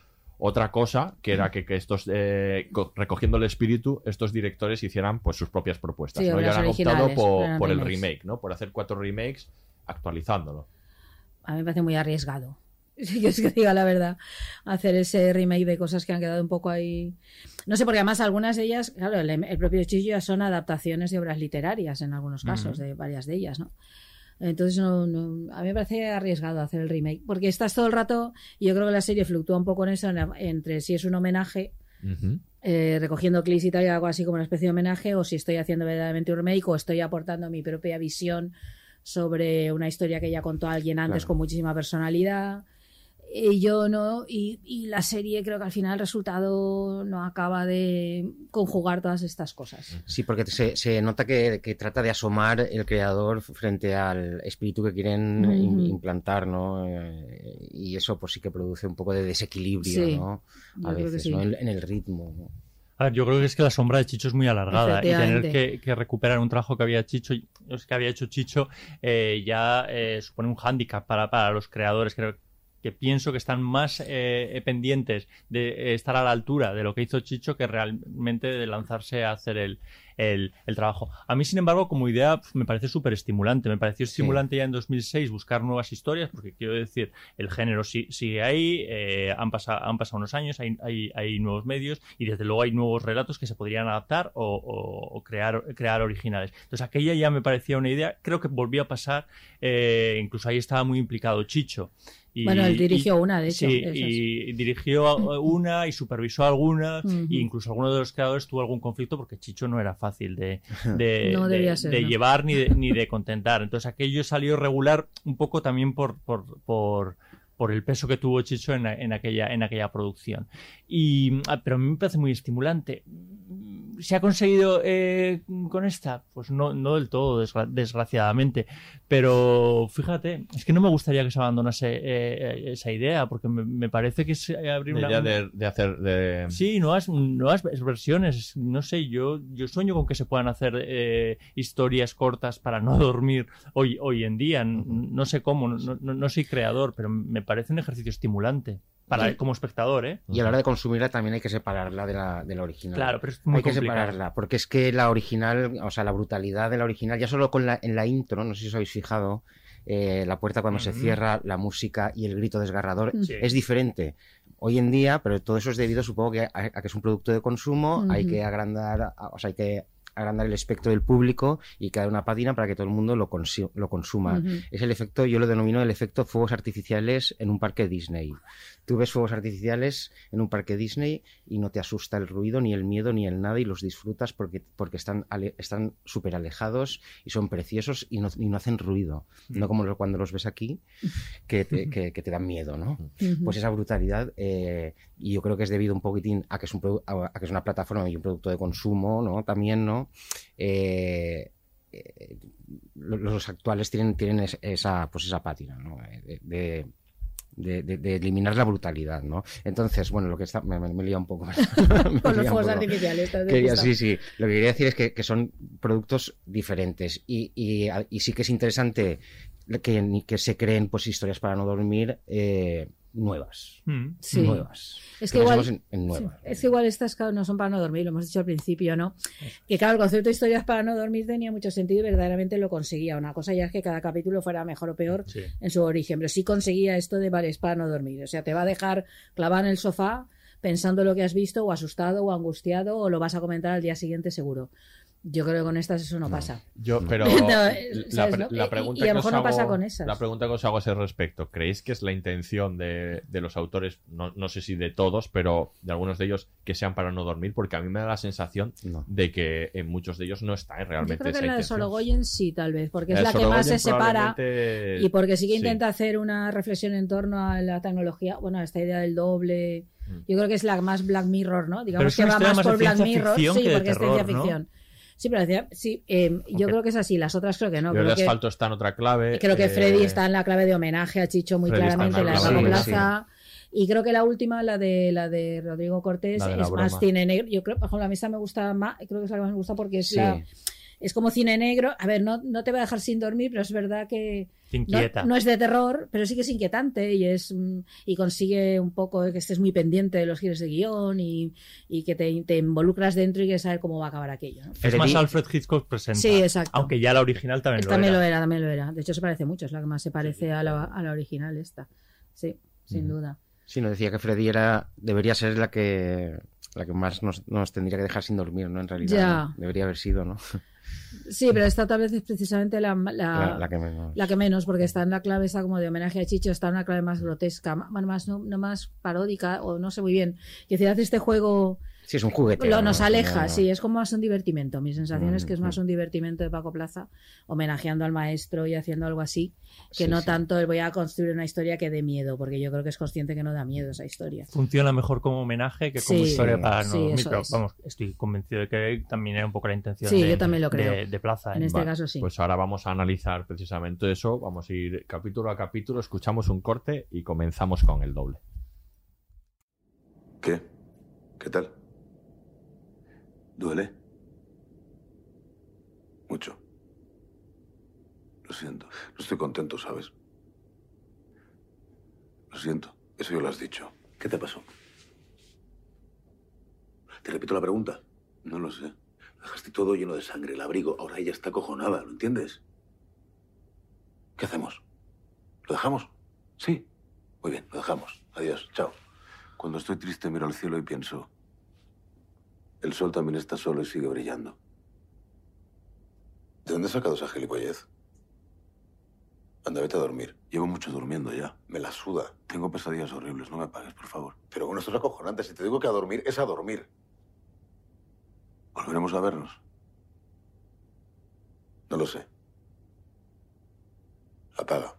otra cosa, que era que, que estos, eh, co- recogiendo el espíritu, estos directores hicieran pues sus propias propuestas. Sí, ¿no? Y han optado por, por el remake, ¿no? Por hacer cuatro remakes actualizándolo. A mí me parece muy arriesgado. Si yo es que diga la verdad, hacer ese remake de cosas que han quedado un poco ahí. No sé, porque además algunas de ellas, claro, el, el propio Chillo ya son adaptaciones de obras literarias en algunos casos, de varias de ellas, ¿no? Entonces, no, no- a mí me parece arriesgado hacer el remake, porque estás todo el rato, y yo creo que la serie fluctúa un poco en eso, en la- entre si es un homenaje, eh, recogiendo clics y tal, y algo así como una especie de homenaje, o si estoy haciendo verdaderamente un remake, o estoy aportando mi propia visión sobre una historia que ya contó alguien antes Claro. con muchísima personalidad. Y yo no, y, y la serie creo que al final el resultado no acaba de conjugar todas estas cosas. Sí, porque se, se nota que, que trata de asomar el creador frente al espíritu que quieren implantar, ¿no? Eh, y eso pues sí que produce un poco de desequilibrio, Sí, ¿no? A veces, sí. ¿no? En, en el ritmo. ¿no? A ver, yo creo que es que la sombra de Chicho es muy alargada y tener que recuperar un trabajo que había Chicho, que había hecho Chicho, eh, ya eh, supone un hándicap para, para los creadores. Creo que pienso que están más eh, pendientes de eh, estar a la altura de lo que hizo Chicho que realmente de lanzarse a hacer el, el, el trabajo. A mí, sin embargo, como idea me parece súper estimulante. Me pareció estimulante ya en 2006 buscar nuevas historias, porque quiero decir, el género sí- sigue ahí, eh, han, pasado, han pasado unos años, hay, hay, hay nuevos medios y desde luego hay nuevos relatos que se podrían adaptar o, o- o crear, crear originales. Entonces aquella ya me parecía una idea, creo que volvió a pasar, eh, incluso ahí estaba muy implicado Chicho. Y- Bueno, él dirigió y- una, de hecho, Sí, esas. y dirigió una y supervisó algunas, Ujú. e incluso alguno de los creadores tuvo algún conflicto porque Chicho no era fácil de, de, No de- debía ser, de ¿no? llevar ni de, ni de contentar. Entonces aquello salió regular un poco también por, por, por, por el peso que tuvo Chicho en, en aquella, en aquella producción. Y, ah, pero a mí me parece muy estimulante. ¿Se ha conseguido eh, con esta? Pues no, no del todo, desgra- desgraciadamente. Pero fíjate, es que no me gustaría que se abandonase eh, eh, esa idea, porque me, me parece que es abrir una, de, de hacer de Sí, nuevas, nuevas versiones. No sé, yo, yo sueño con que se puedan hacer eh, historias cortas para no dormir hoy, hoy en día. No sé cómo, no, no- no soy creador, pero me parece un ejercicio estimulante para, Sí. como espectador, ¿eh? Y a la hora de consumirla también hay que separarla de la, de la original. Claro, pero es muy hay que separarla, porque es que la original, o sea, la brutalidad de la original, ya solo con la, en la intro, no sé si os habéis fijado, eh, la puerta cuando se cierra, la música y el grito desgarrador Sí. es diferente hoy en día, pero todo eso es debido, supongo, que a, a que es un producto de consumo, hay que agrandar, o sea, hay que agrandar el espectro del público y crear una página para que todo el mundo lo, consi- lo consuma. Es el efecto, yo lo denomino el efecto fuegos artificiales en un parque Disney. Tú ves fuegos artificiales en un parque Disney y no te asusta el ruido, ni el miedo, ni el nada, y los disfrutas porque, porque están ale- están súper alejados y son preciosos y no, y no hacen ruido. No como cuando los ves aquí, que te, que, que te dan miedo, ¿no? Pues esa brutalidad, eh, y yo creo que es debido un poquitín a que es, un a, a que es una plataforma y un producto de consumo, ¿no? También, ¿no? Eh, eh, lo- los actuales tienen, tienen es- esa, pues esa pátina, ¿no? De, de, de- de eliminar la brutalidad, ¿no? Entonces, bueno, lo que está... Me, me, me he liado un poco. Me Con los fuegos artificiales. ¿te has Quería- sí, sí. Lo que quería decir es que, que son productos diferentes y, y- y sí que es interesante que, que se creen pues historias para no dormir eh, nuevas. Mm. Sí. Nuevas. Es que igual, pensemos en, en nuevas. sí, es que igual estas no son para no dormir, lo hemos dicho al principio, ¿no? Que claro, el concepto de historias para no dormir tenía mucho sentido y verdaderamente lo conseguía. Una cosa ya es que cada capítulo fuera mejor o peor Sí. en su origen, pero sí conseguía esto de vale, es para no dormir. O sea, te va a dejar clavado en el sofá pensando lo que has visto, o asustado, o angustiado, o lo vas a comentar al día siguiente seguro. Yo creo que con estas eso no, pasa. Yo, pero No, la, ¿sabes, pre- no? la Y- pregunta y a que lo os mejor no pasa hago- con esas. La pregunta que os hago a ese respecto, ¿creéis que es la intención de, de los autores, no, no sé si de todos, pero de algunos de ellos, que sean para no dormir? Porque a mí me da la sensación No. de que en muchos de ellos no está ¿eh? Yo realmente creo que esa en la de. Sorogoyen sí, tal vez, porque es La que más se separa y porque sí que sí. intenta hacer una reflexión en torno a la tecnología, bueno, a esta idea del doble. Mm. Yo creo que es la más Black Mirror, ¿no? Digamos que va más por Black Mirror, ficción sí, que porque es ciencia ¿no? Sí, pero decía, sí, eh, yo creo que es así, las otras creo que no. El Creo que, asfalto está en otra clave. creo que eh, Freddy está en la clave de homenaje a Chicho muy Freddy claramente, la de Plaza. Y creo que la última, la de la de Rodrigo Cortés, de es más cine negro. Yo creo, por ejemplo, a mí esta me gusta más, creo que es la que más me gusta porque es Sí. la es como cine negro. A ver, no, no te va a dejar sin dormir, pero es verdad que Te no, inquieta. no es de terror, pero sí que es inquietante y es mm, y consigue un poco que estés muy pendiente de los giros de guion y, y que te, te involucras dentro y que saber cómo va a acabar aquello. ¿no? Es más Alfred Hitchcock presenta. Sí, exacto. Aunque ya la original también Esta lo también era. lo era, también lo era. De hecho, se parece mucho, es la que más se parece a la, a la original esta. Sí, sin duda. Sí, nos decía que Freddy era, debería ser la que la que más nos, nos tendría que dejar sin dormir, ¿no? En realidad. Ya. ¿no? Debería haber sido, ¿no? Sí, pero esta tal vez es precisamente la, la, La, la que menos. la que menos, porque está en la clave esa como de homenaje a Chicho, está en una clave más grotesca, más, no, no más paródica, o no sé muy bien. Y decir, hace este juego Sí, es un juguete. Lo ¿no? nos aleja, sí, es como más un divertimento. Mi sensación es que es más Mm, un divertimento de Paco Plaza, homenajeando al maestro y haciendo algo así, que Sí, no sí. tanto el voy a construir una historia que dé miedo, porque yo creo que es consciente que no da miedo esa historia. Funciona mejor como homenaje que como Sí, historia para no sí, dormir, eso pero es. vamos, estoy convencido de que también era un poco la intención Sí, de, yo también lo creo. de- de Plaza. En este Vale, caso sí. Pues ahora vamos a analizar precisamente eso. Vamos a ir capítulo a capítulo, escuchamos un corte y comenzamos con el doble. ¿Qué? ¿Qué tal? ¿Duele? Mucho. Lo siento. No estoy contento, ¿sabes? Lo siento. Eso ya lo has dicho. ¿Qué te pasó? Te repito la pregunta. No lo sé. Dejaste todo lleno de sangre, el abrigo. Ahora ella está cojonada, ¿lo entiendes? ¿Qué hacemos? ¿Lo dejamos? Sí. Muy bien, lo dejamos. Adiós. Chao. Cuando estoy triste miro al cielo y pienso, el sol también está solo y sigue brillando. ¿De dónde has sacado esa gilipollez? Anda, vete a dormir. Llevo mucho durmiendo ya. Me la suda. Tengo pesadillas horribles. No me pagues, por favor. Pero bueno, esto es acojonante. Si te digo que a dormir, es a dormir. ¿Volveremos a vernos? No lo sé. Apaga.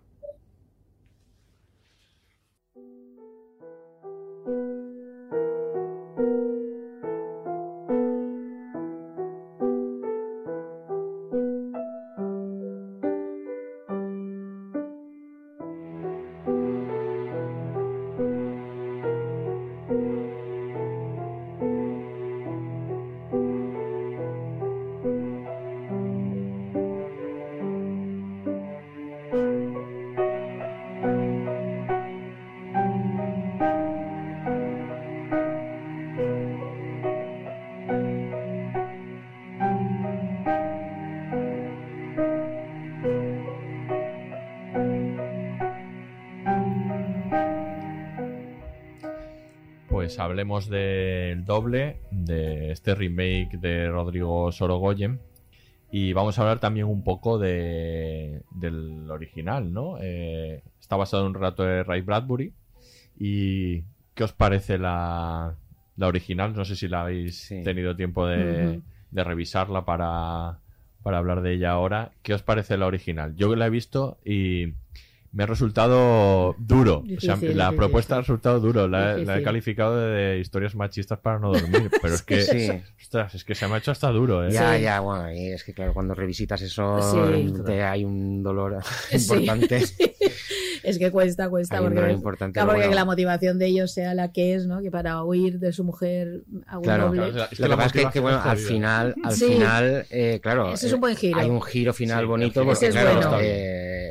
Pues hablemos del doble, de este remake de Rodrigo Sorogoyen. Y vamos a hablar también un poco de, del original, ¿no? Eh, está basado en un relato de Ray Bradbury. ¿Y qué os parece la, la original? No sé si la habéis tenido tiempo de, de revisarla para, para hablar de ella ahora. ¿Qué os parece la original? Yo la he visto y me ha resultado duro. o sea, Difícil, la difícil. propuesta ha resultado duro. La, la he calificado de, historias machistas para no dormir. Pero es que, Sí. ostras, es que se me ha hecho hasta duro, ¿eh? Ya, ya, bueno, y es que claro, cuando revisitas eso Sí. te- hay un dolor Sí. importante. Es que cuesta, cuesta, Hay porque, dolor importante, claro, porque bueno. que la motivación de ellos sea la que es, ¿no? Que para huir de su mujer a un Claro, doble. lo que pasa es que, que, bueno, al final, al Sí. final, eh, claro, Ese es un buen giro. hay un giro final Sí, bonito porque es claro, bueno. eh,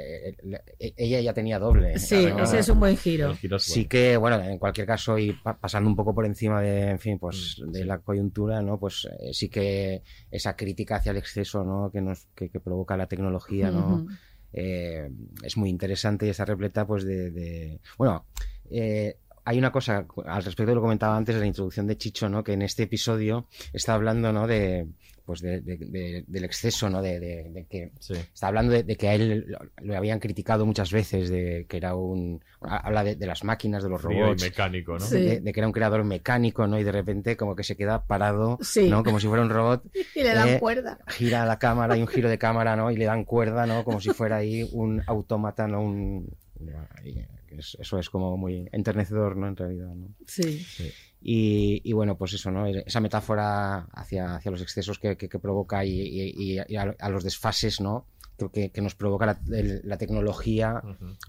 eh, ella ya tenía doble. Sí, Claro, ese es un buen giro. Sí que, bueno, en cualquier caso, y pa- pasando un poco por encima de, en fin, pues, Mm, de la coyuntura, ¿no? Pues eh, sí que esa crítica hacia el exceso, ¿no? Que nos, que, que provoca la tecnología, ¿no? Eh, es muy interesante y está repleta, pues, de, de- bueno, eh, hay una cosa al respecto de lo que comentaba antes de la introducción de Chicho, ¿no? Que en este episodio está hablando, ¿no? De, pues de, de- de- del exceso, ¿no? De, de- de que está hablando de, de que a él lo, lo habían criticado muchas veces, de que era un habla de, de las máquinas, de los Frío y robots, mecánico, ¿no? de, Sí. de- de que era un creador mecánico, ¿no? Y de repente como que se queda parado, Sí. ¿no? Como si fuera un robot. Y le dan eh, cuerda. Gira la cámara, hay un giro de cámara, ¿no? Y le dan cuerda, ¿no? Como si fuera ahí un autómata, ¿no? Un, y es- eso es como muy enternecedor, ¿no? En realidad, ¿no? Sí. Y, y bueno, pues eso, ¿no? Esa metáfora hacia, hacia los excesos que, que- que provoca y, y- y a, a los desfases, ¿no? Que, que- que nos provoca la, el- la tecnología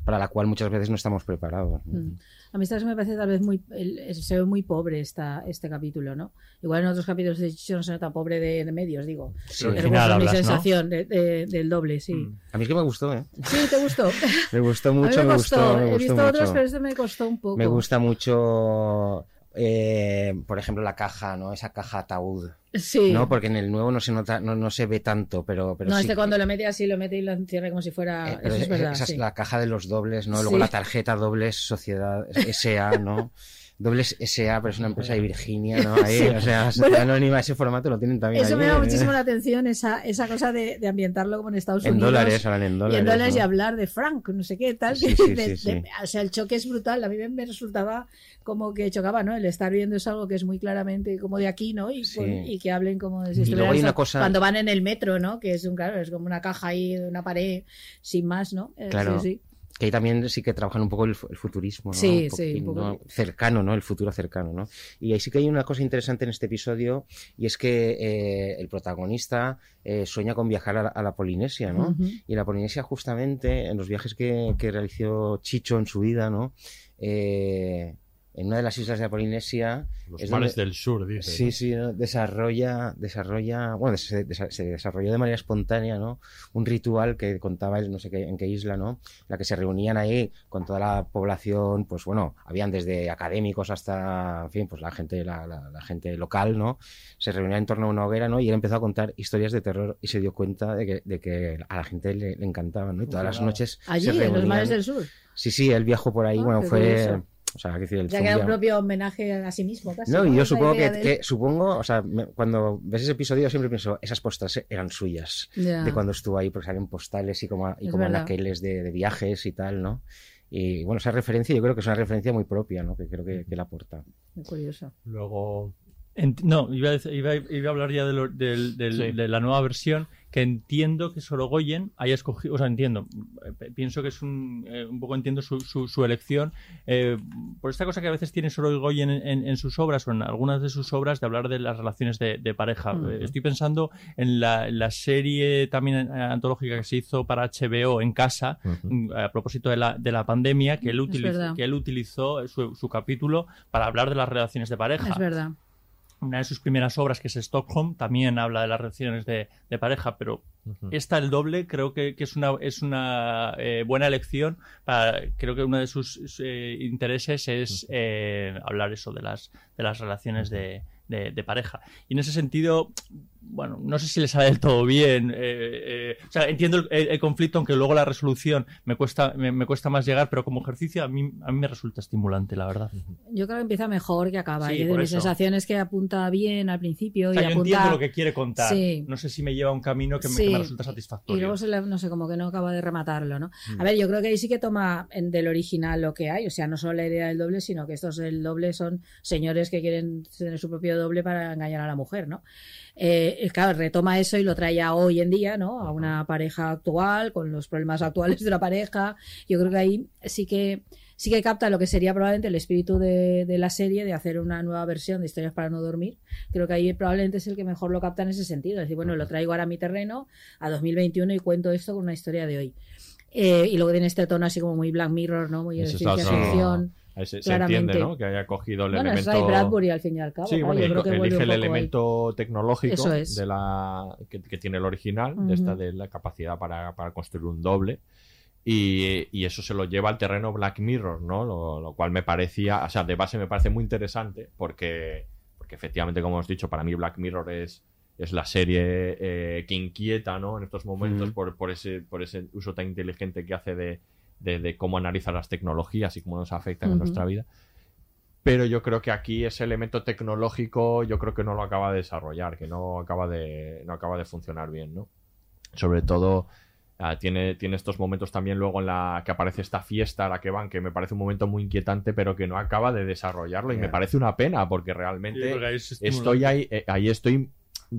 para la cual muchas veces no estamos preparados. Mm. A mí esta vez me parece tal vez muy el- se ve muy pobre esta, este capítulo, ¿no? Igual en otros capítulos de Chicho no se nota pobre de, de medios, digo. Sí. Pero mi sensación de- de- del doble, sí. A mí es que me gustó, ¿eh? Sí, ¿te gustó? Me gustó mucho, me me costó. gustó, me He visto mucho. otras, pero este me costó un poco. Me gusta mucho, eh, por ejemplo, la caja, ¿no? Esa caja ataúd. Sí. ¿no? Porque en el nuevo no se nota, no, no se ve tanto, pero, pero no, sí este que- cuando lo mete así, lo mete y lo encierra como si fuera. eh, pero eso es es- verdad. esa es la caja de los dobles, ¿no? Sí. Luego la tarjeta dobles Sociedad SA, ¿no? Dobles SA, pero es una empresa de Virginia, ¿no? Ahí, Sí. o sea, Bueno, Anónima, ese formato lo tienen también Eso me llama ¿eh? muchísimo la atención, esa, esa cosa de, de ambientarlo como en Estados En Unidos. dólares, hablan en Y en dólares, dólares y hablar de Frank, no sé qué, tal. Sí, que sí, de- sí, de- sí. o sea, el choque es brutal. A mí me, resultaba como que chocaba, ¿no? El estar viendo es algo que es muy claramente como de aquí, ¿no? Y, Sí. con- y que hablen como de si Y luego hay una cosa- cuando van en el metro, ¿no? Que es un, claro, es como una caja ahí una pared sin más, ¿no? Eh, Claro. Sí, sí. Que ahí también sí que trabajan un poco el, fu- el futurismo, ¿no? Sí, Un sí, poquín, un poco. ¿no? Cercano, ¿no? El futuro cercano, ¿no? Y ahí sí que hay una cosa interesante en este episodio y es que eh, el protagonista eh, sueña con viajar a la, a la Polinesia, ¿no? Ujú. Y en la Polinesia justamente, en los viajes que, que realizó Chicho en su vida, ¿no? Eh, en una de las islas de la Polinesia... Los es mares donde- del sur, dice. Sí, sí, ¿no? desarrolla, desarrolla, bueno, se, desa- se desarrolló de manera espontánea, ¿no? Un ritual que contaba él, no sé qué, en qué isla, ¿no? En la que se reunían ahí con toda la población, pues bueno, habían desde académicos hasta, en fin, pues la gente, la, la- la gente local, ¿no? Se reunían en torno a una hoguera, ¿no? Y él empezó a contar historias de terror y se dio cuenta de que, de que a la gente le, le encantaban, ¿no? Y todas las noches Allí, se en los reunían. mares del sur. Sí, sí, él viajó por ahí, Ah, bueno, fue, curioso. O sea, que decir, él Ya queda un propio homenaje a sí mismo, casi. no, y yo supongo que, de- que- supongo, o sea, me- cuando ves ese episodio siempre pienso, esas postales eran suyas, Ya. de cuando estuvo ahí, porque salen postales y como, y Es como anaqueles de, de viajes y tal, ¿no? Y bueno, esa referencia yo creo que es una referencia muy propia, ¿no? Que creo que, que la aporta. Muy curioso. Luego. Ent- no, iba a, iba, iba a hablar ya de, lo- del- del- Sí. de la nueva versión, que entiendo que Sorogoyen haya escogido, o sea, entiendo, eh, pienso que es un, eh, un poco entiendo su, su, su elección, eh, por esta cosa que a veces tiene Sorogoyen en, en- en sus obras o en algunas de sus obras de hablar de las relaciones de, de pareja. Eh, Estoy pensando en la, la serie también antológica que se hizo para HBO en casa, mm, a propósito de la, de la pandemia, que él, verdad. que él utilizó su, su capítulo para hablar de las relaciones de pareja Es verdad. Una de sus primeras obras, que es Stockholm, también habla de las relaciones de, de pareja, pero esta, el doble, creo que, que es una, es una eh, buena elección. Para, creo que uno de sus eh, intereses es eh, hablar eso de las, de las relaciones de, de- de pareja. Y en ese sentido, bueno, no sé si le sale del todo bien. eh, eh, o sea, entiendo el, el- el conflicto, aunque luego la resolución me cuesta, me, me cuesta más llegar, pero como ejercicio a mí, a mí me resulta estimulante, la verdad. Yo creo que empieza mejor que acaba. Sí, y de por mi eso. sensación es que apunta bien al principio O sea, y yo apunta... entiendo lo que quiere contar. Sí. No sé si me lleva a un camino que me, Sí. que me resulta satisfactorio. Y luego se le, no sé, como que no acaba de rematarlo, ¿no? Mm. A ver, yo creo que ahí sí que toma en- del original lo que hay, o sea, no solo la idea del doble, sino que estos el doble son señores que quieren tener su propio doble para engañar a la mujer, ¿no? Eh, eh, claro, retoma eso y lo trae a hoy en día, ¿no? A una pareja actual, con los problemas actuales de la pareja. Yo creo que ahí sí que sí que capta lo que sería probablemente el espíritu de, de la serie de hacer una nueva versión de Historias para no dormir. Creo que ahí probablemente es el que mejor lo capta en ese sentido. Es decir, bueno, lo traigo ahora a mi terreno, a 2021 y cuento esto con una historia de hoy. Eh, y luego tiene este tono así como muy Black Mirror, ¿no? Muy de ciencia ficción. Se, se entiende, ¿no? Que haya cogido el Bueno, es elemento. Ray Bradbury al fin y al cabo. Sí, claro, bueno, yo creo que elige el poco ahí. elemento tecnológico es. de la, que, que tiene el original, de esta de la capacidad para, para construir un doble. Y, y eso se lo lleva al terreno Black Mirror, ¿no? Lo, lo cual me parecía, o sea, de base me parece muy interesante porque, porque efectivamente, como hemos dicho, para mí Black Mirror es, es la serie eh, que inquieta, ¿no? En estos momentos por, por, ese, por ese uso tan inteligente que hace de, de, de cómo analiza las tecnologías y cómo nos afectan en Ujú. nuestra vida. Pero yo creo que aquí ese elemento tecnológico yo creo que no lo acaba de desarrollar, que no acaba de, no acaba de funcionar bien, ¿no? Sobre todo ah, tiene, tiene estos momentos también luego en la que aparece esta fiesta a la que van, que me parece un momento muy inquietante, pero que no acaba de desarrollarlo y me parece una pena porque Sí, realmente porque ahí es estoy ahí, eh, ahí estoy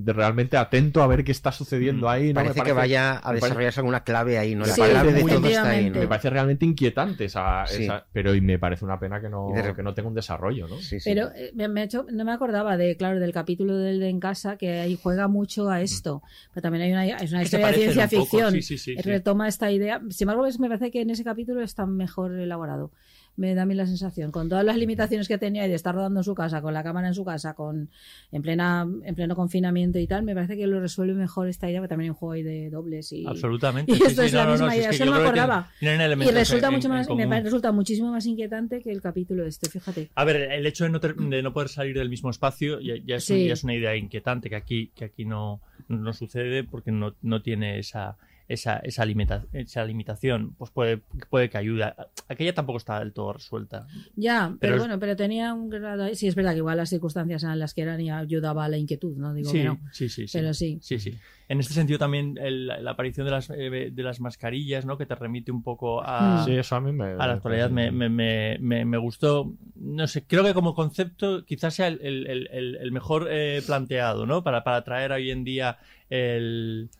realmente atento a ver qué está sucediendo ahí. ¿no? Parece que vaya a desarrollarse alguna clave ahí, ¿no? me La de muy- todo está ahí, ¿no? Me parece realmente inquietante esa, Sí. esa- pero y me parece una pena que no, que no tenga un desarrollo, ¿no? Pero eh, me, me ha hecho, no me acordaba de, claro, del capítulo del de en casa, que ahí juega mucho a esto. Pero también hay una, es una historia de ciencia ficción. sí, sí, sí, sí. Retoma esta idea. Sin embargo, me parece que en ese capítulo está mejor elaborado. Me da a mí la sensación. Con todas las limitaciones que tenía y de estar rodando en su casa, con la cámara en su casa, con en plena en pleno confinamiento y tal, me parece que lo resuelve mejor esta idea, porque también hay un juego ahí de dobles y... Absolutamente. Y sí, esto sí, es no, la no, no, misma es idea, que yo no me acordaba. tienen Y resulta, en- mucho más, me parece- resulta muchísimo más inquietante que el capítulo este, fíjate. A ver, el hecho de no, ter- de no poder salir del mismo espacio ya, ya es, Sí. ya es una idea inquietante que aquí, que aquí no, no sucede porque no, no tiene esa, esa, esa, limita- esa limitación. Pues puede, puede que ayude. Aquella tampoco está del todo resuelta. Ya, pero, Pero es- bueno, pero tenía un grado ahí- Sí, es verdad que igual las circunstancias eran las que eran y ayudaba a la inquietud, ¿no? Digo sí, que no. sí, sí, sí. Pero sí. Sí, sí. En este sentido también el- la aparición de las, eh, de las mascarillas, ¿no? Que te remite un poco a, Sí, eso a mí me... a la actualidad me, me, me, me- me gustó. No sé, creo que como concepto quizás sea el, el- el- el- el mejor eh, planteado, ¿no? Para, para traer hoy en día el,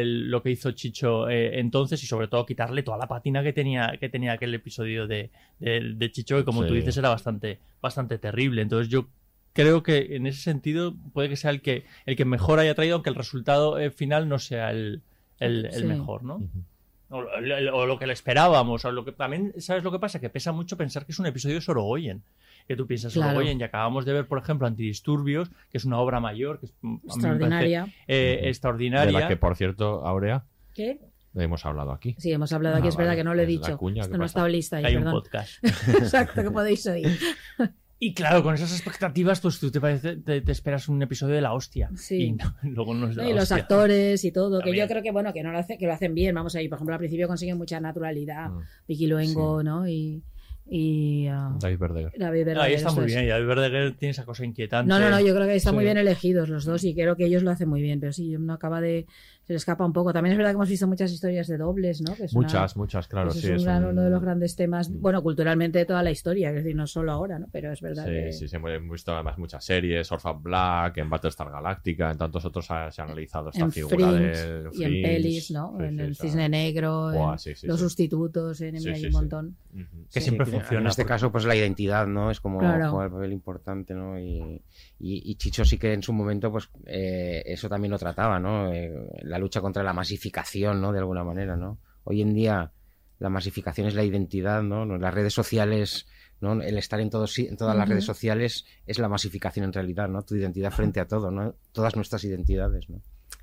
el- lo que hizo Chicho eh, entonces y sobre todo quitarle toda la patina que tenía, que tenía aquel episodio de, de, de Chicho que como tú Sí. dices era bastante, bastante terrible. Entonces yo creo que en ese sentido puede que sea el que, el que mejor haya traído, aunque el resultado eh, final no sea el, el, el Sí. mejor, ¿no? O, o- o lo que le esperábamos, o lo que también, ¿sabes lo que pasa? Que pesa mucho pensar que es un episodio de Sorogoyen. Que tú piensas Claro. Sorogoyen y acabamos de ver, por ejemplo, Antidisturbios, que es una obra mayor, que es a mí me parece, Extraordinaria. eh, De extraordinaria. la que, por cierto, Aurea, ¿Qué? hemos hablado aquí. Sí, hemos hablado aquí, Ah, es verdad vale. que no lo he Es dicho. cuña Esto que no estaba lista ahí, Hay un perdón. podcast. Exacto, que podéis oír. Y claro, con esas expectativas, pues tú te, parece- te, te esperas un episodio de la hostia. Sí. Y no, luego no es la y los hostia. actores y todo, que También. yo creo que bueno, que no lo hace, que lo hacen bien, vamos ahí, por ejemplo, al principio consiguen mucha naturalidad, Mm. Vicky Luengo, ¿no? Y, y ah, David Verdeguer. David No, Verdaguer, ahí está muy es. bien. Y David Verdaguer tiene esa cosa inquietante. No, no, no, yo creo que están Sí. muy bien elegidos los dos y creo que ellos lo hacen muy bien, pero sí, no acaba de. Se le escapa un poco. También es verdad que hemos visto muchas historias de dobles, ¿no? Que es una- Muchas, muchas, claro, sí. es, un es gran- un- uno de los grandes temas, bueno, culturalmente de toda la historia, es decir, no solo ahora, ¿no? Pero es verdad Sí, que. sí, sí, hemos visto además muchas series, Orphan Black, en Battlestar Galactica, en tantos otros ha- se ha analizado esta en figura Fringe del y en pelis, ¿no? Sí, en sí, el Cisne Negro, en buah, sí, sí, los sí. sustitutos, en Sí, hay sí, un montón. Que Sí, siempre que funciona. En este porque- caso, pues la identidad, ¿no? Es como Claro. juega el papel importante, ¿no? Y, y- y Chicho sí que en su momento, pues eh, eso también lo trataba, ¿no? Eh, la lucha contra la masificación, ¿no? De alguna manera, ¿no? Hoy en día la masificación es la identidad, ¿no? Las redes sociales, ¿no? El estar en, todos, en todas las redes sociales es la masificación en realidad, ¿no? Tu identidad frente a todo, ¿no? Todas nuestras identidades, ¿no?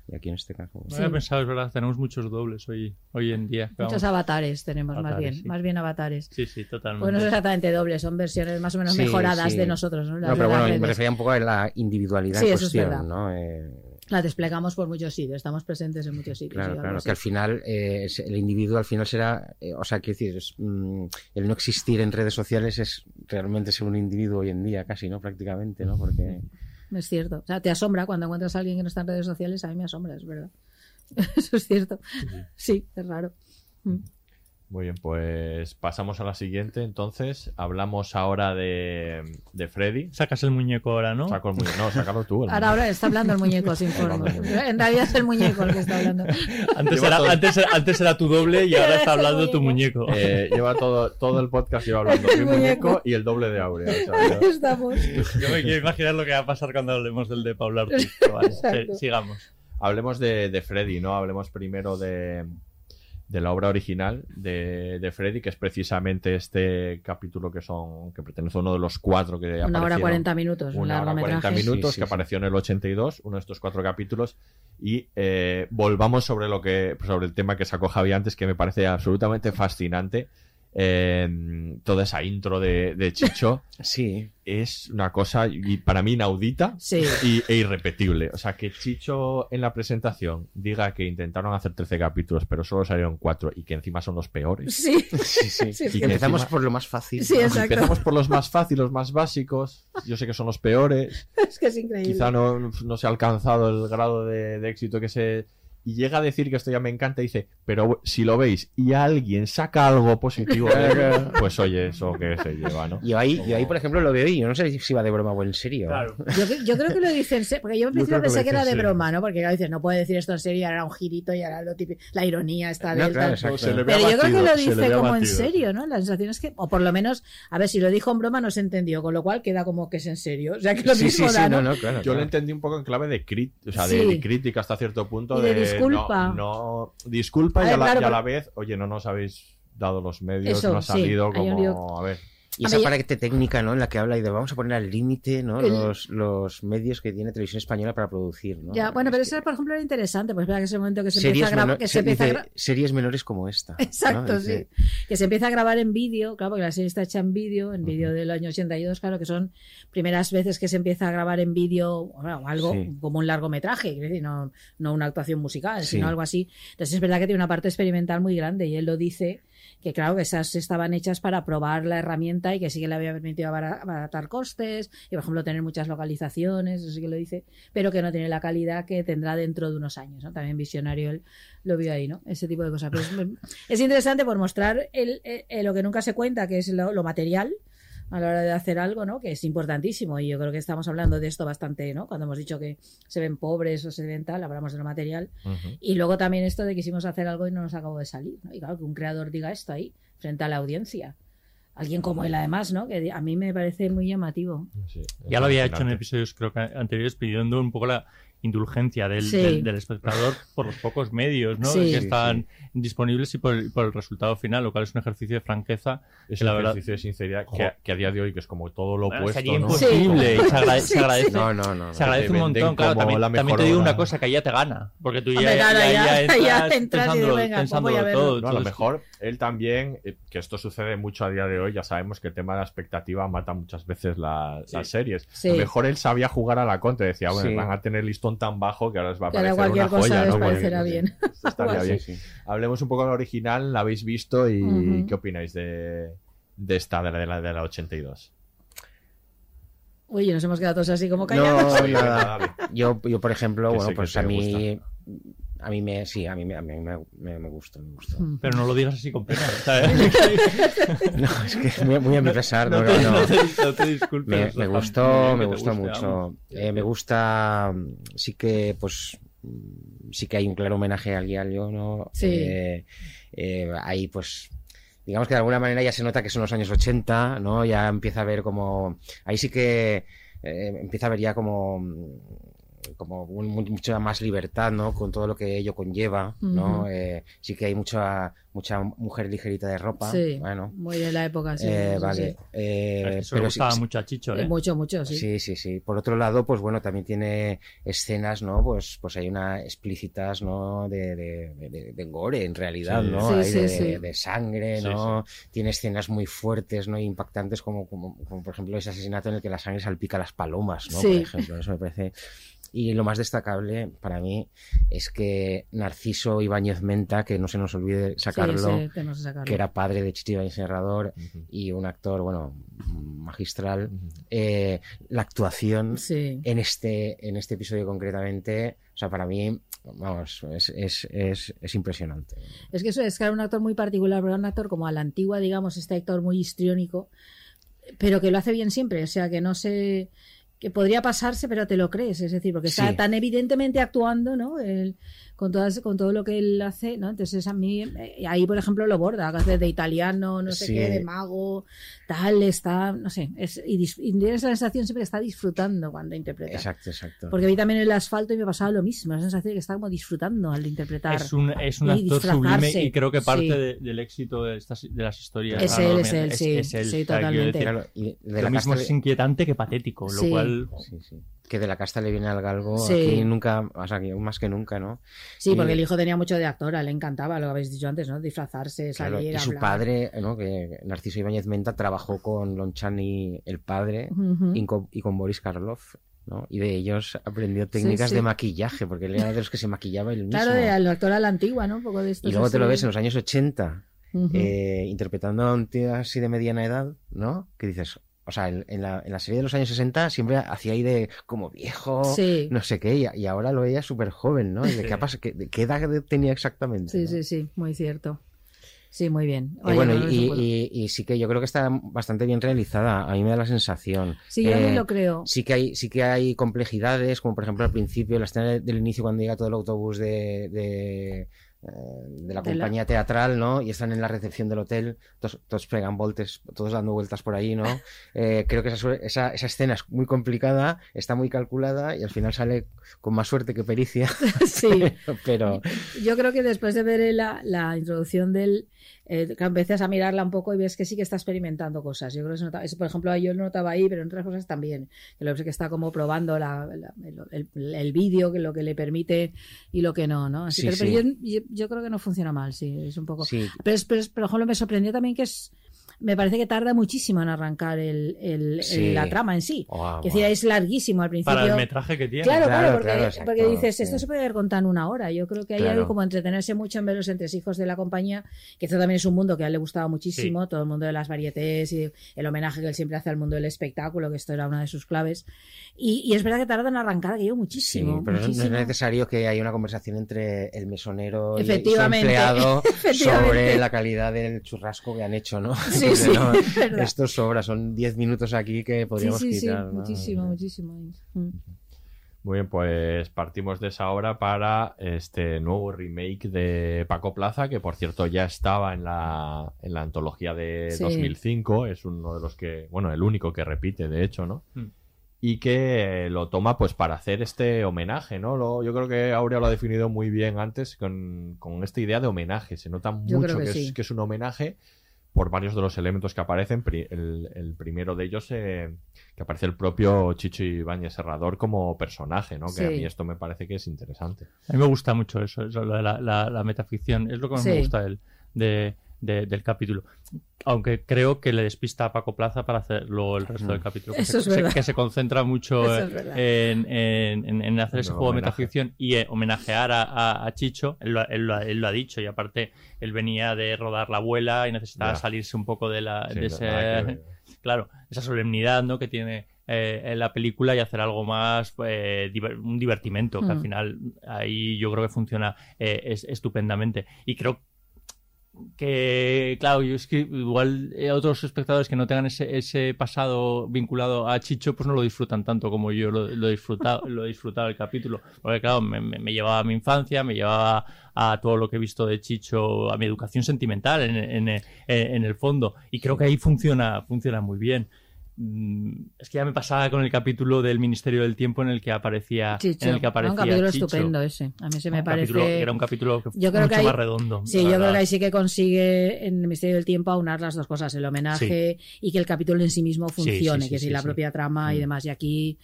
Y aquí en este caso... No había pensado, es verdad, tenemos muchos dobles hoy, hoy en día. Muchos Vamos. avatares tenemos más bien, sí. más bien avatares. Sí, sí, totalmente. Pues no son exactamente dobles, son versiones más o menos Sí, mejoradas sí. de nosotros, ¿no? Las No, pero bueno, me refería un poco a la individualidad Sí, en eso es cuestión, verdad. ¿no? Eh, Las desplegamos por muchos sitios, estamos presentes en muchos sitios. Claro, claro, que al final eh, el individuo al final será, eh, o sea, quiero decir, es, mm, el no existir en redes sociales es realmente ser un individuo hoy en día, casi, ¿no? Prácticamente, ¿no? Porque Es cierto. O sea, te asombra cuando encuentras a alguien que no está en redes sociales, a mí me asombra, es verdad. Eso es cierto. Sí, es raro. Mm. Muy bien, pues pasamos a la siguiente. Entonces, hablamos ahora de, de Freddy. Sacas el muñeco ahora, ¿no? Saco el muñeco. No, sácalo tú. el Ahora, ahora está hablando el muñeco, sin forma. En realidad es el muñeco el que está hablando. Antes era, todo- antes, antes era tu doble y ahora está hablando tu muñeco. Eh, lleva todo, todo el podcast lleva hablando mi El muñeco. muñeco y el doble de Aurea. Ahí estamos. Yo me quiero imaginar lo que va a pasar cuando hablemos del de Paula Ortiz. vale, sigamos. Hablemos de, de Freddy, ¿no? Hablemos primero de, de la obra original de, de Freddy, que es precisamente este capítulo que son que pertenece a uno de los cuatro que Una hora aparecieron. 40 minutos, un Una hora. 40 minutos Sí, sí, que sí. apareció en el 82, uno de estos cuatro capítulos. Y eh, volvamos sobre lo que sobre el tema que sacó Javi antes, que me parece absolutamente fascinante. Eh, toda esa intro de, de Chicho sí, es una cosa y para mí inaudita Sí. y, e irrepetible. O sea, que Chicho en la presentación diga que intentaron hacer 13 capítulos, pero solo salieron 4 y que encima son los peores. Sí. sí, sí. Y que- Empezamos encima- por lo más fácil. Sí, ¿no? exacto. Empezamos por los más fáciles, los más básicos. Yo sé que son los peores. Es que es increíble. Quizá no, no se ha alcanzado el grado de, de éxito que se. Y llega a decir que esto ya me encanta y dice, pero si lo veis y alguien saca algo positivo, de pues oye, eso que se lleva, ¿no? Yo ahí, yo ahí, por ejemplo, lo veo y yo no sé si va de broma o en serio. Claro. Yo, cre- yo creo que lo dicen, en porque yo Yo principio pensé que era en de broma, ¿no? Porque claro, dices, no puede decir esto en serio y ahora era un girito y ahora lo típico, la ironía está de No, claro, Pero yo creo que lo dice como en serio, ¿no? La sensación es que, o por lo menos, a ver, si lo dijo en broma no se entendió, con lo cual queda como que es en serio. O sea, que lo Sí, mismo sí, sí, da, no, ¿no? no, claro. Yo lo entendí un poco en clave de, crit o sea, de, Sí. de crítica hasta cierto punto. Y de disculpa. No, no- disculpa y, a la, claro, y a la vez, oye, no nos habéis dado los medios, Eso, no ha salido como. A ver. Y esa parte técnica, ¿no? En la que habla y de vamos a poner al límite, ¿no? El- Los, los medios que tiene Televisión Española para producir, ¿no? Ya, bueno, pero eso, por ejemplo, era interesante, pues espera que es el momento que se series, empieza a grabar, se se- empieza a gra- series menores como esta. ¿no? Exacto, Dice, sí. Que se empieza a grabar en vídeo, claro, porque la serie está hecha en vídeo, en vídeo del año 82, claro, que son primeras veces que se empieza a grabar en vídeo, bueno, algo Sí. como un largometraje, decir, no, no una actuación musical, Sí. sino algo así. Entonces es verdad que tiene una parte experimental muy grande y él lo dice que claro que esas estaban hechas para probar la herramienta y que sí que le había permitido abara- abaratar costes y por ejemplo tener muchas localizaciones, eso sí que lo dice, pero que no tiene la calidad que tendrá dentro de unos años. También visionario él lo vio ahí, ¿no? Ese tipo de cosas. Pero es, es interesante por mostrar el, el- lo que nunca se cuenta, que es lo material a la hora de hacer algo, ¿no? Que es importantísimo y yo creo que estamos hablando de esto bastante, ¿no? Cuando hemos dicho que se ven pobres o se ven tal, hablamos de lo material. Y luego también esto de que quisimos hacer algo y no nos acabó de salir, ¿no? Y claro, que un creador diga esto ahí, frente a la audiencia. Alguien como él, además, ¿no? Que a mí me parece muy llamativo. Ya lo había hecho en episodios creo que anteriores pidiendo un poco la indulgencia del, Sí. del- del espectador por los pocos medios ¿no? Sí. que están disponibles y por el, por el resultado final, lo cual es un ejercicio de franqueza Es que un la verdad ejercicio de sinceridad que, a- que a día de hoy, que es como todo lo Bueno, opuesto. sería ¿no? imposible y se, agrade- Sí, se agradece, sí. No, no, no. se agradece un montón. Claro, también, también te digo una cosa que ya te gana, porque tú ya, Hombre, claro, ya- ya- ya entras, ya entras y pensándolo, venga, pues pensándolo a todo. No, a lo mejor él también, eh, que esto sucede mucho a día de hoy, ya sabemos que el tema de la expectativa mata muchas veces la- las series. Sí. A lo mejor él sabía jugar a la contra, decía, bueno, Sí. van a tener listón tan bajo que ahora les va a parecer cualquier una cosa joya, ¿no? Parecerá bien. Esto estaría Algo bien. Hablemos un poco del original, la habéis visto y. ¿qué opináis de, de esta, de la, de la, de la 82? Uy, nos hemos quedado todos así como No, callados. Yo, yo, por ejemplo, Que bueno, pues a mí, a mí me, sí, a mí me, a mí me, me, me gusta, me gusta. Mm. Pero no lo digas así con pena. ¿sabes? No, es que muy, muy a mi pesar, no, No no, te- no. no te- no te disculpes, Me, gustó, me gustó guste, mucho. Eh, me gusta, sí que, pues, sí que hay un claro homenaje al Guiallo, ¿no? Sí. Eh, eh, ahí, pues, digamos que de alguna manera ya se nota que son los años 80, ¿no? Ya empieza a ver como, ahí sí que eh, empieza a ver ya como como un- mu- mucha más libertad, ¿no? Con todo lo que ello conlleva, ¿no? Eh, sí que hay mucha mucha mujer ligerita de ropa, Sí, bueno. muy de la época, sí. Eh, sí, vale. sí. Eh, Eso pero gustaba sí- mucho a Chicho, Eh, ¿eh? Mucho, mucho, sí. Sí, sí, sí. Por otro lado, pues bueno, también tiene escenas, ¿no? Pues, pues hay una explícitas, ¿no? De, de, de- de gore, en realidad, Sí. ¿no? Sí, Hay sí, de, sí. de sangre, Sí, ¿no? Tiene escenas muy fuertes, ¿no? Impactantes, como, como, como, por ejemplo ese asesinato en el que la sangre salpica a las palomas, ¿no? Sí. Por ejemplo, eso me parece... Y lo más destacable para mí es que Narciso Ibáñez Menta, que no se nos olvide sacarlo, Sí, sí, tenemos que sacarlo. que era padre de Chichi Ibáñez Serrador Ujú. y un actor, bueno, magistral. Eh, la actuación Sí. en este, en este episodio concretamente, o sea, para mí, vamos, es, es, es, es impresionante. Es que eso es que era un actor muy particular, pero era un actor como a la antigua, digamos, este actor muy histriónico, pero que lo hace bien siempre, o sea, que no se que podría pasarse, pero te lo crees, es decir, porque está Sí. tan evidentemente actuando, ¿no? Él, con todas, con todo lo que él hace, ¿no? Entonces a mí, eh, ahí por ejemplo lo borda, que hace de italiano, no sé Sí. qué, de mago, tal, está, no sé, es, y, y tienes la sensación siempre que está disfrutando cuando interpreta. Exacto, exacto. Porque vi también el asfalto y me pasaba lo mismo, la sensación de que está como disfrutando al interpretar. Es un, es un actor sublime y creo que parte Sí. de- del éxito de, estas, de las historias. Es él, es él, sí, él. sí, totalmente. decir, Claro, y de lo mismo es inquietante que patético, lo Sí. cual sí, sí. Que de la casta le viene al galgo, Sí. aquí nunca, o sea, más que nunca, ¿no? Sí, porque el hijo tenía mucho de actora, le encantaba, lo que habéis dicho antes, ¿no? Disfrazarse, Claro, salir, y su hablar. padre, ¿no? que Narciso Ibáñez Menta trabajó con Lonchani el padre y, con, y con Boris Karloff, ¿no? Y de ellos aprendió técnicas sí. de maquillaje, porque él era de los que se maquillaba él mismo. Claro, de el actor a la antigua, ¿no? Un poco de esto. y luego te lo ves en los años 80, Ujú. eh, interpretando a un tío así de mediana edad, ¿no? Que dices, o sea, en, en la, en la serie de los años 60 siempre hacía ahí de como viejo, Sí. no sé qué, y, y ahora lo veía súper joven, ¿no? ¿Y de qué, ha pas- qué- de qué edad tenía exactamente? Sí, no? sí, sí, muy cierto. Sí, muy bien. Y bueno, no, no y, sí que yo creo que está bastante bien realizada. A mí me da la sensación. Sí, yo también Eh, lo creo. Sí que hay, sí que hay complejidades, como por ejemplo al principio, la escena del inicio cuando llega todo el autobús de, de, de la De la- compañía teatral, ¿no? Y están en la recepción del hotel, todos, todos pegan voltes, todos dando vueltas por ahí, ¿no? Eh, creo que esa, esa escena es muy complicada, está muy calculada y al final sale con más suerte que pericia. Sí. pero Yo creo que después de ver la, la introducción del eh, claro, empiezas a mirarla un poco y ves que sí que está experimentando cosas. Yo creo que se nota, eso, por ejemplo, yo lo notaba ahí, pero en otras cosas también. Que lo que está como probando la, la- el, el- el vídeo, que lo que le permite y lo que no, ¿no? Así Sí, que, pero yo, yo- yo creo que no funciona mal, sí, es un poco. Sí. Pero, pero, es- por ejemplo, me sorprendió también que es. Me parece que tarda muchísimo en arrancar el, el- el- Sí. la trama en sí. Que decir, es larguísimo al principio. Para el metraje que tiene. Claro, claro, Claro, porque, claro, exacto, porque dices, sí. esto se puede haber contado en una hora. Yo creo que hay Claro. como entretenerse mucho en ver los entresijos de la compañía, que esto también es un mundo que a él le gustaba muchísimo, todo el mundo de las varietés y el homenaje que él siempre hace al mundo del espectáculo, que esto era una de sus claves. Y, y es verdad que tarda en arrancar aquello Sí, muchísimo. pero no- no es muchísimo. necesario que haya una conversación entre el mesonero y- su Efectivamente, empleado sobre la calidad del churrasco que han hecho, ¿no? Sí, Porque sí, no, es esto sobra, son 10 minutos aquí que Sí, podríamos sí, sí, quitar. ¿no? muchísimo, muchísimo. Mm. Muy bien, pues partimos de esa obra para este nuevo remake de Paco Plaza, que por cierto ya estaba en la, en la antología de Sí. 2005, es uno de los que, bueno, el único que repite, de hecho, ¿no? Mm. Y que lo toma pues para hacer este homenaje, ¿no? Lo- yo creo que Aurea lo ha definido muy bien antes con, con esta idea de homenaje. Se nota Yo mucho que, que es, sí. que es un homenaje por varios de los elementos que aparecen. Pri- El, el primero de ellos, eh, que aparece el propio Chicho Ibáñez Serrador como personaje, ¿no? Que a mí esto me parece que es interesante. A mí me gusta mucho eso, eso, lo de la, la- la metaficción. Es lo que más me gusta del, de- de- del capítulo. Aunque creo que le despista a Paco Plaza para hacer luego el resto del capítulo. Que, Eso se, es se- verdad. que se concentra mucho es en, en- en- en hacer ese juego de homenaje. metaficción y eh, homenajear a, a- a Chicho. Él lo, él lo ha- él lo ha dicho y aparte él venía de rodar La abuela y necesitaba Ya. salirse un poco de, la, Sí, de ese... que. Claro, esa solemnidad ¿no? que tiene eh, en la película y hacer algo más, eh, diver- un divertimento, que al Mm. final ahí yo creo que funciona eh, es- estupendamente. Y creo que, claro, yo es que igual eh, otros espectadores que no tengan ese, ese pasado vinculado a Chicho, pues no lo disfrutan tanto como yo lo, he disfrutado, lo he disfrutado el capítulo. Porque, claro, me, llevaba a mi infancia, me llevaba a todo lo que he visto de Chicho, a mi educación sentimental en, en- en- en el fondo. Y creo que ahí funciona, funciona muy bien. Mm, Es que ya me pasaba con el capítulo del Ministerio del Tiempo en el que aparecía, Chicho. en el que Era aparecía un capítulo Chicho. estupendo ese. A mí se me Un parece. capítulo- era un capítulo Yo creo mucho que ahí- más redondo. Sí, yo creo que ahí sí que consigue en el Misterio del Tiempo aunar las dos cosas, el homenaje y que el capítulo en sí mismo funcione, sí, sí, que si la propia trama y Mm. demás. Y aquí,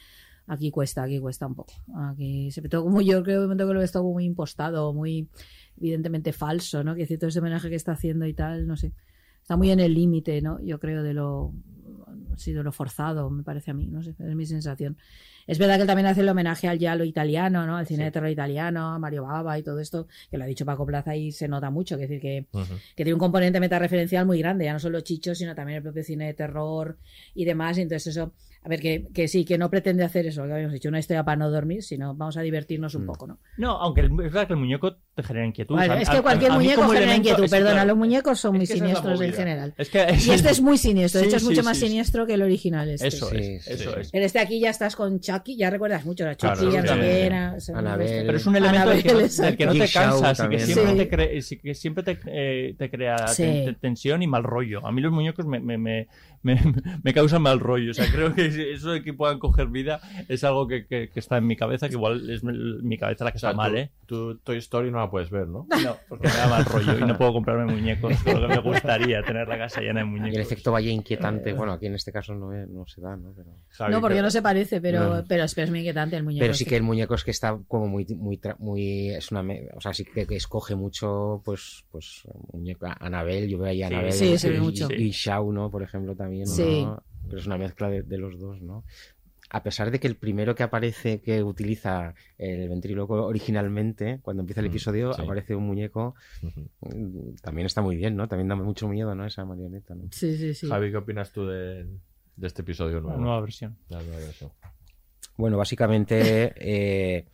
aquí cuesta, aquí cuesta un poco. Aquí se todo como yo creo que lo he estado muy impostado, muy evidentemente falso, ¿no? Que cierto ese homenaje que está haciendo y tal, no sé. Está muy en el límite, ¿no? Yo creo de lo sí, de lo forzado, me parece a mí, no sé, es mi sensación. Es verdad que él también hace el homenaje al giallo italiano, ¿no? Al cine de terror italiano, a Mario Bava y todo esto, que lo ha dicho Paco Plaza y se nota mucho, que es decir, que, que tiene un componente metareferencial muy grande, ya no solo Chicho, sino también el propio cine de terror y demás, y entonces eso, a ver, que, que sí, que no pretende hacer eso, lo que habíamos dicho, una historia para no dormir, sino vamos a divertirnos Mm. un poco, ¿no? No, aunque el- es verdad que el muñeco te genera inquietud. Es que cualquier a muñeco genera elemento- inquietud, perdona, claro, los muñecos son muy siniestros en general. Es que Y este es muy siniestro, de Sí, hecho es sí, mucho sí, más sí. siniestro que el original este. Eso es, Sí, eso sí. es. En este aquí ya estás con Chucky, ya recuerdas mucho a Chucky, Claro, ya no sé sí. quién, a- son- Anabel. Pero es un elemento del que, no- Anabel, del que no te cansas y que siempre, te, cre- sí, que siempre te, eh, te crea ten- tensión y mal rollo. A mí los muñecos me, me, me, me, me causan mal rollo. O sea, creo que eso de que puedan coger vida es algo que, que, que está en mi cabeza, que igual es mi cabeza la que O sea, está mal, tú- ¿eh? tú Toy Story no la puedes ver, ¿no? No, porque me da mal rollo y no puedo comprarme muñecos. Lo que me gustaría tener la casa llena de Y muñecos. el efecto valle inquietante, bueno, aquí en este caso no, es- no se da, ¿no? Pero, Javi, No, porque ¿qué- no se parece, pero, No. pero, es, pero es muy inquietante el muñeco. pero sí este. que el muñeco es que está como muy, muy, tra- muy, es una, me- o sea, sí que, que escoge mucho, pues, pues, muñeco, Anabel, yo veo ahí a Sí, Anabel sí, se ve y, mucho. y Shao, ¿no? Por ejemplo, también, Pero es una mezcla de, de los dos, ¿no? A pesar de que el primero que aparece que utiliza el ventríloco originalmente, cuando empieza el Mm, episodio, sí. aparece un muñeco, mm, también está muy bien, ¿no? También da mucho miedo, ¿no? Esa marioneta, ¿no? Sí, sí, sí. Javi, ¿qué opinas tú de, de este episodio La nuevo? nueva versión. La nueva versión. Bueno, básicamente eh,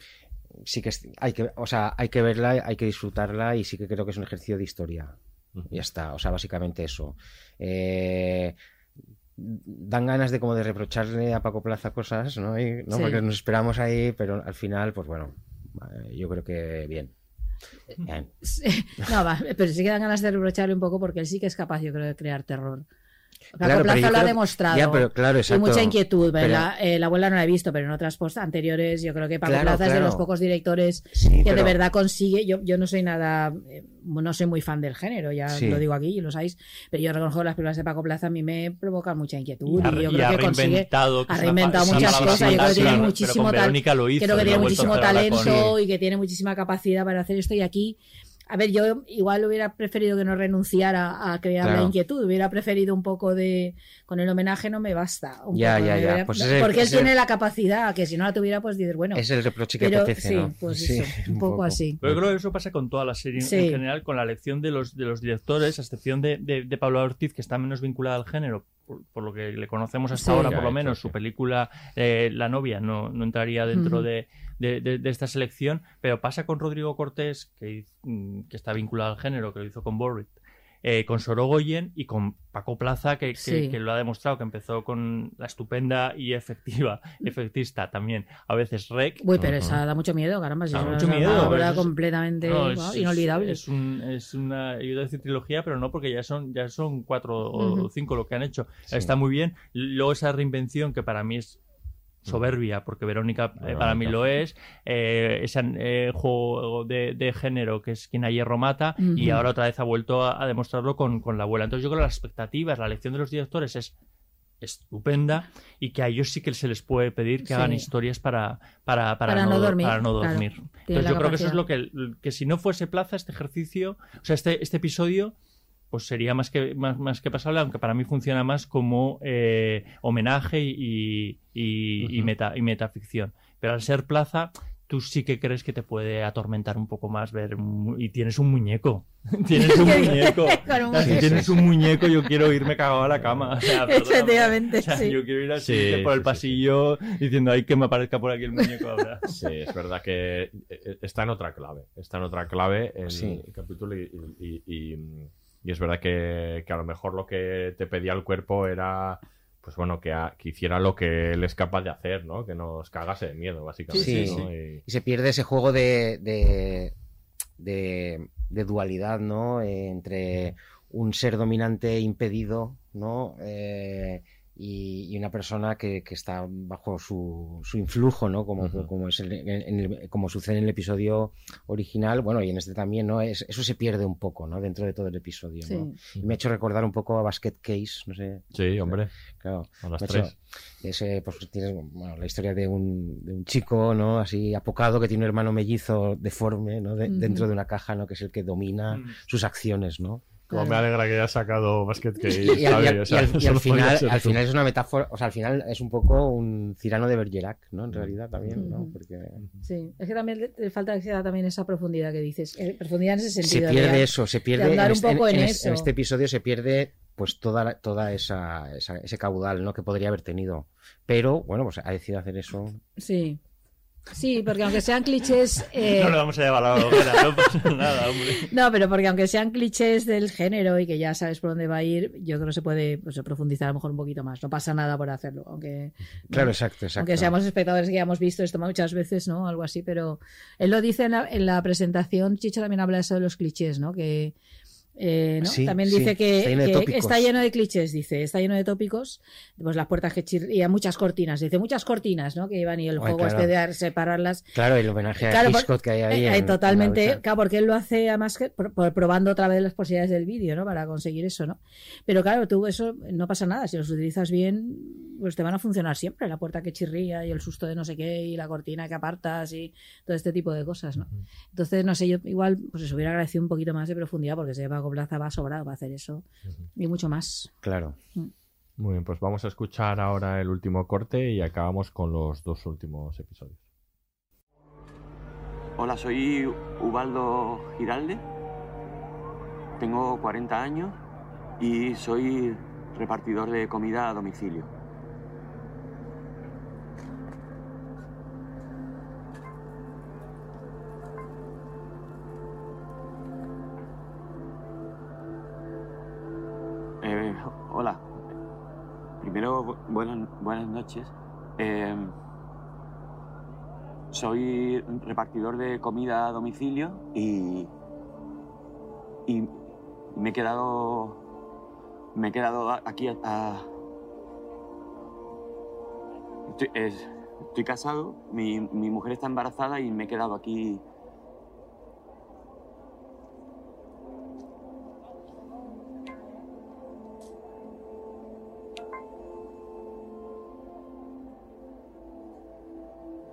sí que es- hay que, o sea, hay que verla, hay que disfrutarla y sí que creo que es un ejercicio de historia. Ujú. Ya está, o sea, básicamente eso. Eh, dan ganas de como de reprocharle a Paco Plaza cosas, ¿no? Y- ¿no? Sí. Porque nos esperamos ahí, pero al final, pues bueno, eh, yo creo que bien. Bien. Sí. No, va, pero sí que dan ganas de reprocharle un poco porque él sí que es capaz, yo creo, de crear terror. Paco Claro, Plaza lo ha demostrado. Ya, pero claro, y exacto. mucha inquietud. Pero-. Eh, la abuela no la he visto, pero en otras post anteriores yo creo que Paco Claro, Plaza es de los pocos directores Sí, que de verdad consigue. Yo, yo no soy nada, eh, no soy muy fan del género, ya Sí. lo digo aquí y lo sabéis, pero yo reconozco que las películas de Paco Plaza a mí me provocan mucha inquietud. Y yo y creo ha que consigue. Ha reinventado muchas cosas. Yo creo que tiene muchísimo, tal- hizo, creo que tiene muchísimo talento y que tiene muchísima capacidad para hacer esto y aquí. A ver, yo igual hubiera preferido que no renunciara a crear Claro. la inquietud, hubiera preferido un poco de. Con el homenaje no me basta. un Ya, poco, ya, me ya. hubiera- Pues ese- porque él ese- tiene la capacidad, que si no la tuviera, pues dices, bueno. Es el reproche que pero, apetece, sí, ¿no? pues Sí, eso, un un poco, poco. así. Pero yo creo que eso pasa con toda la serie Sí. en general, con la elección de los, de los directores, a excepción de, de, de Pablo Ortiz, que está menos vinculada al género, por, por lo que le conocemos hasta Sí. ahora, por lo menos. Su película eh, La novia no, no entraría dentro de, de- de- de esta selección, pero pasa con Rodrigo Cortés, que, mm, que está vinculado al género, que lo hizo con Borrit. eh, con Sorogoyen y con Paco Plaza, que, que- Sí. que lo ha demostrado, que empezó con la estupenda y efectiva, efectista también, a veces rec, Uy, pero esa da mucho miedo, caramba. si Da mucho es una miedo, obra es- completamente no, es- wow, es- inolvidable. Es, un- es una, yo iba a decir trilogía, pero no, porque ya son, ya son cuatro o cinco lo que han hecho. Sí. Está muy bien. Luego esa reinvención que para mí es soberbia, porque Verónica, eh, para mí Verónica. lo es, eh, ese eh, juego de, de género que es quien a hierro mata, y ahora otra vez ha vuelto a, a demostrarlo con, con la abuela. Entonces yo creo que las expectativas, la elección de los directores es estupenda y que a ellos sí que se les puede pedir que Sí. hagan historias para, para, para, Para no dormir, para no dormir. Entonces yo creo que eso es lo que, que si no fuese plaza este ejercicio, o sea, este, este episodio, pues sería más que, más, más que pasable, aunque para mí funciona más como eh, homenaje y, y, meta, y metaficción. Pero al ser plaza, tú sí que crees que te puede atormentar un poco más ver y tienes un muñeco. tienes un muñeco. Si muñeco. tienes un muñeco, yo quiero irme cagado a la cama. O sea. Efectivamente, O sea, sí. Yo quiero ir así Sí, por el sí, sí, pasillo diciendo, ay, que me aparezca por aquí el muñeco ahora. Sí, es verdad que eh, está en otra clave. Está en otra clave el, Sí. el capítulo y, y- y- y es verdad que, que a lo mejor lo que te pedía el cuerpo era, pues bueno, que, que hiciera lo que él es capaz de hacer, ¿no? Que nos cagase de miedo, básicamente. Sí, ¿no? sí. Y- Y se pierde ese juego de, de, de- de dualidad, ¿no? Eh, entre un ser dominante impedido, ¿no? Eh, y, y una persona que, que está bajo su, su influjo, ¿no? Como, Ujú. como, es el- en el- como sucede en el episodio original, bueno, y en este también, ¿no? Es, eso se pierde un poco, ¿no? Dentro de todo el episodio, ¿no? Sí. Y me ha hecho recordar un poco a Basket Case, no sé. Sí, hombre. Claro. A las hecho- tres. ese, pues tienes bueno, la historia de un, de un chico, ¿no? Así apocado que tiene un hermano mellizo deforme, ¿no? De- Ujú. Dentro de una caja, ¿no? Que es el que domina Mm. sus acciones, ¿no? Como me alegra que hayas sacado Basket Case, Y, y al, Javi, y al- o sea, y al- y al solo podía final, es una metáfora, o sea, al final es un poco un Cirano de Bergerac, ¿no? En realidad también, ¿no? Porque Sí, es que también le, le falta también esa profundidad que dices. eh, profundidad en ese se sentido. pierde de- eso, se de pierde andar en, un este, poco en, en- eso. en este episodio se pierde pues toda toda esa, esa- ese caudal, ¿no? Que podría haber tenido. Pero bueno, pues ha decidido hacer eso. Sí. Sí, porque aunque sean clichés. eh, No le vamos a llevar la hoguera, no pasa nada, hombre. No, pero porque aunque sean clichés del género y que ya sabes por dónde va a ir, yo creo que se puede pues, profundizar a lo mejor un poquito más. No pasa nada por hacerlo, aunque Claro, exacto, exacto. aunque seamos espectadores que ya hemos visto esto muchas veces, ¿no? Algo así, pero él lo dice en la, en la presentación, Chicho también habla de eso de los clichés, ¿no? Que eh, ¿no? Sí, también sí, dice que, está lleno de que está lleno de clichés, dice, está lleno de tópicos, pues las puertas que chirrían, muchas cortinas, dice muchas cortinas, ¿no? Que iban y el juego claro. este de separarlas Claro, el homenaje a Claro, por- Hitchcock que hay ahí. eh, eh, en- en totalmente, cabeza. claro, porque él lo hace además que probando otra vez las posibilidades del vídeo, ¿no? Para conseguir eso, ¿no? Pero claro, tú eso no pasa nada, si los utilizas bien, pues te van a funcionar siempre, la puerta que chirría y el susto de no sé qué y la cortina que apartas y todo este tipo de cosas, ¿no? Entonces, no sé, yo igual pues eso hubiera agradecido un poquito más de profundidad porque se Paco Plaza va sobrado para hacer eso y mucho más. Claro. Muy bien, pues vamos a escuchar ahora el último corte y acabamos con los dos últimos episodios. Hola, soy Ubaldo Giralde. Tengo 40 años y soy repartidor de comida a domicilio. Primero, bu- buenas, noches. Eh, soy repartidor de comida a domicilio y, y me he quedado Me he quedado aquí Estoy, es- estoy casado, mi, mi mujer está embarazada y me he quedado aquí...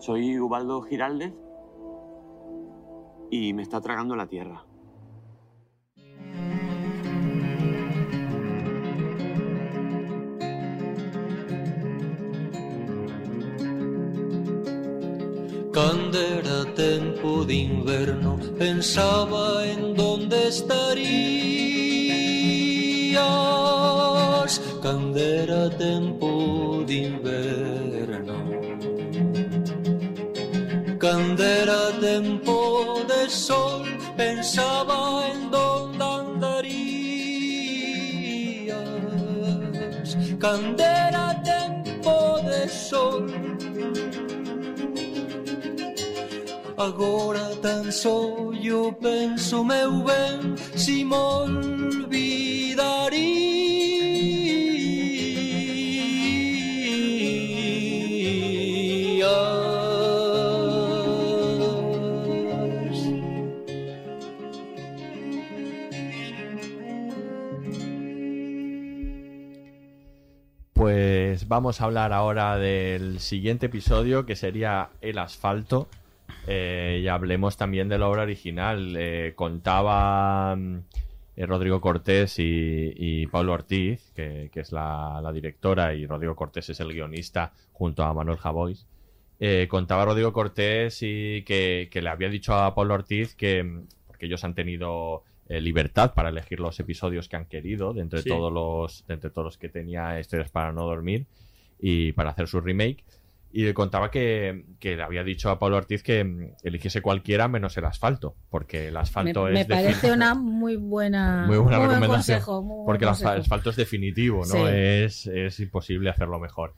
Soy Ubaldo Giraldez y me está tragando la tierra. Cando era tempo de inverno Pensaba en donde estarías Cando era tempo de inverno era tempo de sol pensaba en donde andarías cando era tempo de sol. Agora tan só eu penso meu ben Simón. Vamos a hablar ahora del siguiente episodio que sería El asfalto. Eh, y hablemos también de la obra original. Eh, contaba mm, eh, Rodrigo Cortés y, Pablo Ortiz, que, que es la, la directora, y Rodrigo Cortés es el guionista junto a Manuel Javois. Eh, contaba Rodrigo Cortés y que, que le había dicho a Pablo Ortiz que, mm, porque ellos han tenido eh, libertad para elegir los episodios que han querido, de entre, Sí. todos los, de entre todos los que tenía Historias para no dormir y para hacer su remake. Y le contaba que, que le había dicho a Pablo Ortiz que mm, eligiese cualquiera menos el asfalto, porque el Me, asfalto me es defi- parece una muy buena, muy buena buen recomendación. consejo, muy buen porque el asfalto es definitivo, ¿no? Sí. Es, es imposible hacerlo mejor.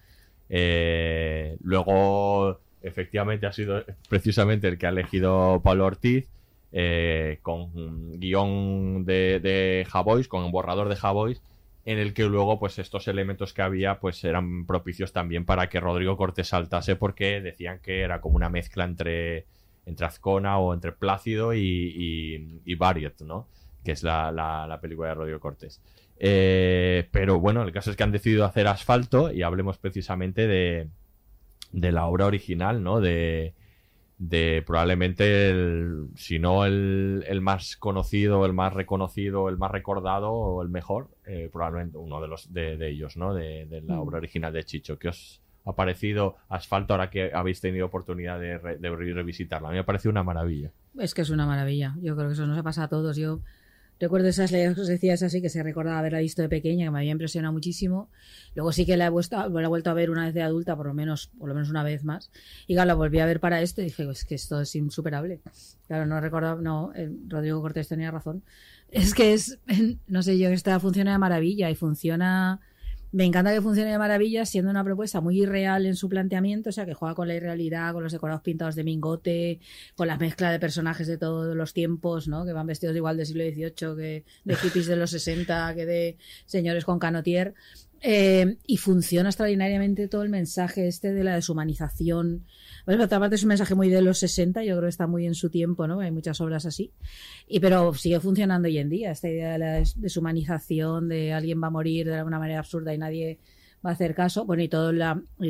Eh, luego, efectivamente, ha sido precisamente el que ha elegido Pablo Ortiz, eh, con guion de, de con un borrador de Javois, en el que luego, pues, estos elementos que había, pues, eran propicios también para que Rodrigo Cortés saltase, porque decían que era como una mezcla entre, entre Azcona o entre Plácido y, y, ¿no? Que es la película de Rodrigo Cortés. Eh, pero bueno, el caso es que han decidido hacer asfalto y hablemos precisamente de, de la obra original, ¿no? De, de probablemente, el, si no el, el más conocido, el más reconocido, el más recordado o el mejor, eh, probablemente uno de los de, de ellos, ¿no? De, de la Mm. obra original de Chicho. ¿Qué os ha parecido Asfalto ahora que habéis tenido oportunidad de, re- de re- revisitarla? A mí me ha parecido una maravilla. Es que es una maravilla. Yo creo que eso nos ha pasado a todos. Yo recuerdo esas leyes que os decías así, que se recordaba haberla visto de pequeña, que me había impresionado muchísimo. Luego sí que la he, vuelto, la a ver una vez de adulta, por lo menos, por lo menos una vez más. Y claro, la volví a ver para esto y dije, es que esto es insuperable. Claro, no recordaba, no, eh, Rodrigo Cortés tenía razón. Es que es, no sé yo, esta funciona de maravilla y funciona... Me encanta que funcione de maravilla siendo una propuesta muy irreal en su planteamiento, o sea, que juega con la irrealidad, con los decorados pintados de mingote, con la mezcla de personajes de todos los tiempos, ¿no? Que van vestidos igual del siglo XVIII que de hippies de los 60, que de señores con canotier. Eh, y funciona extraordinariamente todo el mensaje este de la deshumanización. Bueno, otra parte es un mensaje muy de los 60, yo creo que está muy en su tiempo, ¿no? Hay muchas obras así. Y pero sigue funcionando hoy en día, esta idea de la des- deshumanización, de alguien va a morir de alguna manera absurda y nadie va a hacer caso. Bueno, y, todo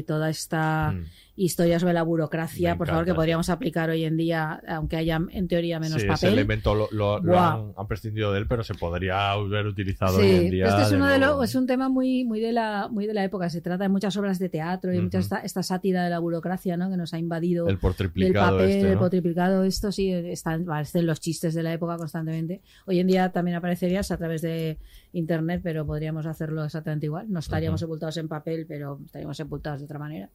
toda esta historia sobre la burocracia, por favor, que podríamos aplicar hoy en día, aunque haya en teoría menos Sí, ese papel. elemento lo, lo- lo han, han prescindido de él, pero se podría haber utilizado Sí, hoy en día. este es de uno de nuevo. los, es un tema muy, muy de la, muy de la época. Se trata de muchas obras de teatro y mucha esta, esta sátira de la burocracia, ¿no? Que nos ha invadido El por triplicado papel, este, el ¿no? por triplicado. Esto sí, están, aparecen los chistes de la época constantemente. Hoy en día también aparecerías a través de internet, pero podríamos hacerlo exactamente igual. No estaríamos sepultados en papel, pero estaríamos sepultados de otra manera.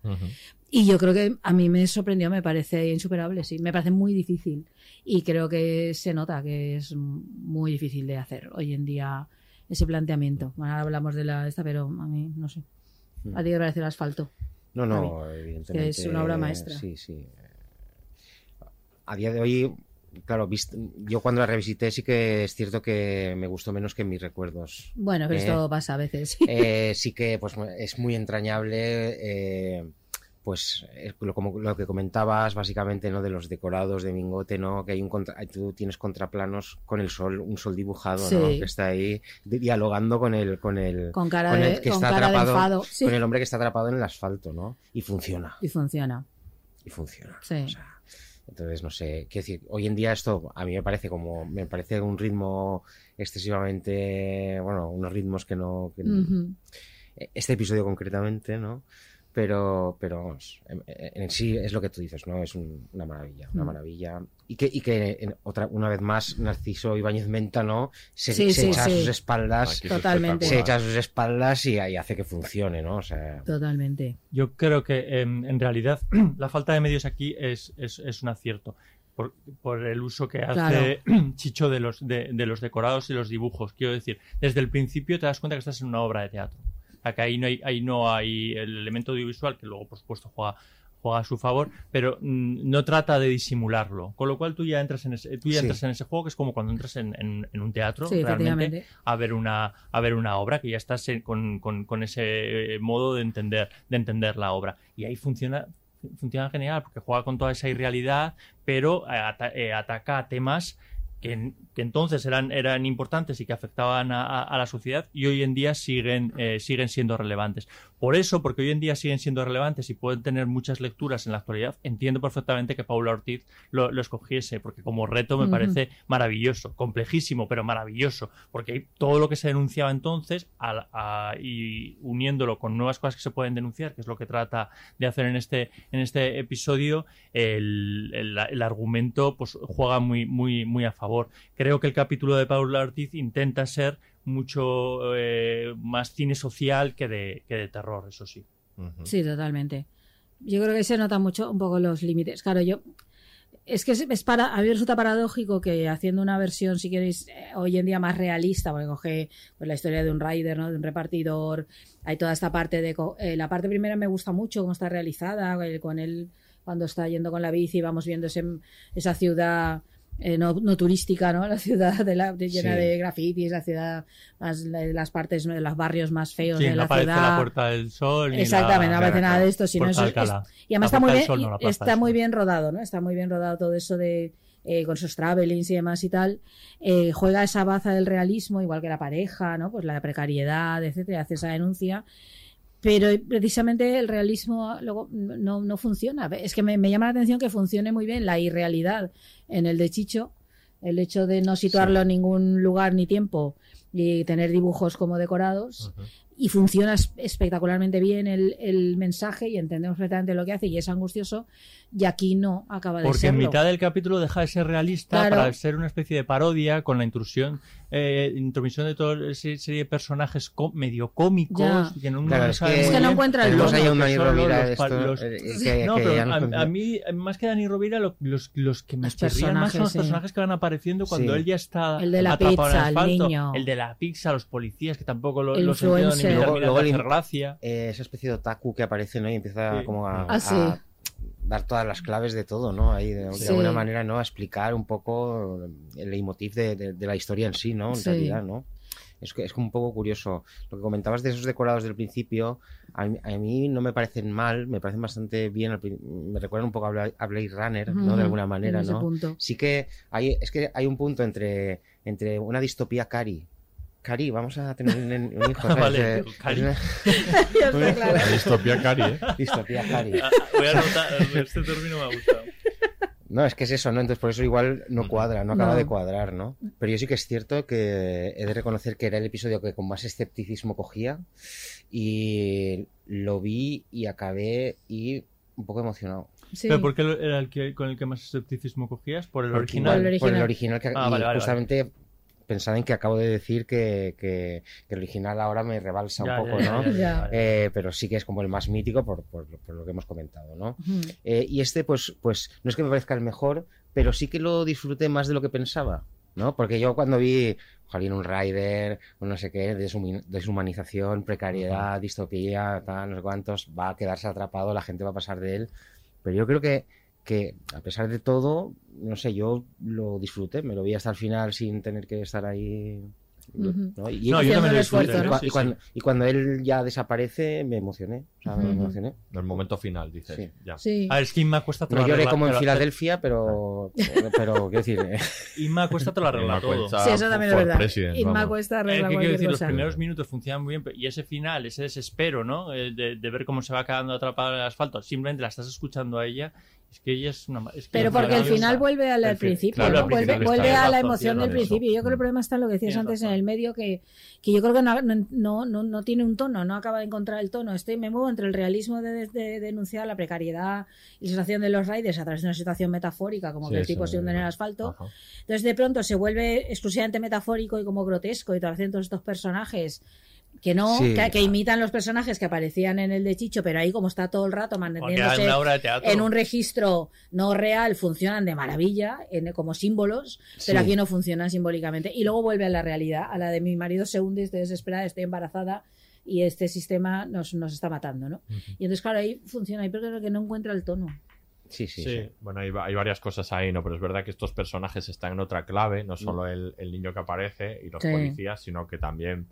Y yo creo que a mí me sorprendió, me parece insuperable, sí, me parece muy difícil. Y creo que se nota que es muy difícil de hacer hoy en día ese planteamiento. Bueno, ahora hablamos de la esta, pero a mí no sé. ¿A ti te parece el asfalto? No, no, evidentemente. Es una obra maestra. Sí, sí. A día de hoy, claro, yo cuando la revisité sí que es cierto que me gustó menos que en mis recuerdos. Bueno, pero Eh, esto pasa a veces. eh, sí que pues es muy entrañable. eh, pues es lo, como lo que comentabas básicamente no de los decorados de Mingote no que hay un contra- tú tienes contraplanos con el sol un sol dibujado no que está ahí di- dialogando con el con el Con cara el que con está cara de atrapado enfado, sí. con el hombre que está atrapado en el asfalto no y funciona. Y funciona. y funciona. Sí. entonces, no sé, quiero decir, hoy en día esto a mí me parece como, me parece un ritmo excesivamente, bueno, unos ritmos que no, que- este episodio concretamente, ¿no? Pero, pero vamos, en, en sí es lo que tú dices, ¿no? Es un- una maravilla, una Mm. maravilla. Y que, y que en otra, una vez más, Narciso Ibáñez Menta, ¿no? Se, Sí, se sí, echa a sí. sus espaldas, Totalmente. se echa a sus espaldas y, ahí hace que funcione, ¿no? O sea, Totalmente. Yo creo que em, en realidad la falta de medios aquí es, es, es un acierto. Por, por el uso que hace Chicho de los, de, de los decorados y los dibujos. Quiero decir, desde el principio te das cuenta que estás en una obra de teatro. O sea, que ahí no hay, ahí no hay el elemento audiovisual, que luego, por supuesto, juega, juega a su favor, pero mm, no trata de disimularlo. Con lo cual tú ya entras en ese, tú ya Sí. entras en ese juego, que es como cuando entras en, en- en un teatro, Sí, realmente, a ver una a ver una obra que ya estás en- con, con- con ese eh, modo de entender de entender la obra y ahí funciona funciona genial porque juega con toda esa irrealidad pero eh, ata- eh, ataca a temas que, en- que entonces eran, eran importantes y que afectaban a, a- a la sociedad y hoy en día siguen, eh, siguen siendo relevantes. Por eso, porque hoy en día siguen siendo relevantes y pueden tener muchas lecturas en la actualidad, entiendo perfectamente que Paula Ortiz lo, lo escogiese, porque como reto me parece maravilloso, complejísimo, pero maravilloso, porque todo lo que se denunciaba entonces a- y uniéndolo con nuevas cosas que se pueden denunciar, que es lo que trata de hacer en este, en este episodio, el, el- el argumento pues juega muy, muy, muy a favor. Creo que el capítulo de Paula Ortiz intenta ser mucho eh, más cine social que de, que de terror, eso sí. Sí, totalmente. Yo creo que se nota mucho un poco los límites. Claro, yo. Es que es, es para. A mí me resulta paradójico que haciendo una versión, si queréis, eh, hoy en día más realista, porque coge pues, la historia de un rider, ¿no? De un repartidor. Hay toda esta parte de. eh, la parte primera me gusta mucho, cómo está realizada, con él cuando está yendo con la bici, vamos viendo ese- esa ciudad. Eh, no, no turística, ¿no? La ciudad de la, de- llena Sí. de grafitis, la ciudad más, la- las partes, de los barrios más feos Sí, de no la aparece ciudad. la Puerta del Sol. Exactamente, la- no aparece nada de esto, sino es- y además está muy bien, Sol, no, está muy bien rodado, ¿no? Está muy bien rodado todo eso de eh, con sus travelings y demás y tal. Eh, juega esa baza del realismo, igual que la pareja, ¿no? Pues la precariedad, etcétera, hace esa denuncia. Pero precisamente el realismo luego no, no funciona. Es que me, me llama la atención que funcione muy bien la irrealidad en el de Chicho, el hecho de no situarlo en ningún lugar ni tiempo y tener dibujos como decorados. Y funciona es- espectacularmente bien el, el mensaje y entendemos perfectamente lo que hace y es angustioso. Y aquí no acaba de Porque en serlo. mitad del capítulo deja de ser realista Claro. para ser una especie de parodia con la intrusión, eh, intromisión de toda esa serie de personajes medio cómicos que no, Claro, no es que- Es que no encuentra el los- ahí a un los Dani Rovira los los- eh, no, que pero a, a mí, más que Dani Rovira, lo- los, los que me Los chirrían más son los personajes, sí. que van apareciendo cuando Sí. él ya está El de la atrapado en pizza, el asfalto. niño. El de la pizza, los policías, que tampoco lo, El los entiendo ni Luego, luego de el hacer gracia. eh, esa especie de otaku que aparece, ¿no? Y empieza Sí. como a, Ah, sí. a dar todas las claves de todo, ¿no? Ahí de, de Sí. alguna manera, ¿no? A explicar un poco el leitmotiv de, de- de la historia en sí, ¿no? En Sí. realidad, ¿no? Es que es un poco curioso. Lo que comentabas de esos decorados del principio, a mí, a mí no me parecen mal, me parecen bastante bien. Me recuerdan un poco a Bla- a Blade Runner, ¿no? De alguna manera, ¿no? punto. Sí que hay, es que hay un punto entre, entre una distopía cari. Cari, vamos a tener un, un hijo. ¿sabes? Vale, Eh, Cari. una- claro. La distopía Cari, ¿eh? Distopía Cari. Ah, Voy a anotar, este término me ha gustado. No, es que es eso, ¿no? Entonces por eso igual no cuadra, no acaba No. de cuadrar, ¿no? Pero yo sí que es cierto que he de reconocer que era el episodio que con más escepticismo cogía y lo vi y acabé y un poco emocionado. Sí. ¿Pero por qué lo- era el que, con el que más escepticismo cogías? ¿Por el Porque original? igual- El Por el original. original que Ah, y vale, vale, justamente pensaba en que acabo de decir que, que- que el original ahora me rebalsa Ya, un poco, ya, ¿no? ya, ya, Ya. ya. Eh, pero sí que es como el más mítico por, por- por lo que hemos comentado, ¿no? Ujú. Eh, y este, pues, pues, no es que me parezca el mejor, pero sí que lo disfruté más de lo que pensaba, ¿no? Porque yo cuando vi, Jolín, un Rider, un no sé qué, deshumanización, precariedad, distopía, tal, no sé cuántos, va a quedarse atrapado, la gente va a pasar de él. Pero yo creo que que a pesar de todo, no sé, yo lo disfruté, me lo vi hasta el final sin tener que estar ahí. ¿no? Y, No, yo también lo disfruté, y cuando, sí. y cuando él ya desaparece, me emocioné. O sea, me emocioné. El momento final, dices. Sí. Ya. Sí. A ver, es que Inma Cuesta No lo lloré como en Filadelfia, pero, pero quiero decir, eh, Inma Cuesta te lo arregla todo. Cuesta Sí, eso también es verdad. Inma. Cuesta Eh, arregla ¿qué quiero decir? Los cosa. primeros minutos funcionan muy bien pero- y ese final, ese desespero, ¿no? Eh, De, de ver cómo se va quedando atrapada en el asfalto, simplemente la estás escuchando a ella. Es que ella es una. es que Pero porque al final vuelve al, principio, claro, ¿no? al vuelve, principio vuelve está- a la emoción del principio. Yo creo que el razón. problema está en lo que decías Tienes antes en razón. el medio, que, que yo creo que no, no, no, no- tiene un tono, no acaba de encontrar el tono. Estoy, me muevo entre el realismo de, de- de denunciar la precariedad y la situación de los riders a través de una situación metafórica, como Sí, que el tipo se hunde en el asfalto. Ajá. Entonces de pronto se vuelve exclusivamente metafórico y como grotesco y te hacen todos estos personajes que no, Sí. que, que imitan los personajes que aparecían en el de Chicho, pero ahí como está todo el rato manteniéndose en un registro no real funcionan de maravilla en- como símbolos, pero Sí. aquí no funcionan simbólicamente. Y luego vuelve a la realidad, a la de mi marido se hunde, estoy desesperada, estoy embarazada y este sistema nos, nos está matando, ¿no? Y entonces, claro, ahí funciona, y creo que no encuentra el tono. sí, sí, Sí, sí. bueno, hay, hay varias cosas ahí, ¿no? Pero es verdad que estos personajes están en otra clave, Mm. no solo el, el niño que aparece y los Sí. policías, sino que también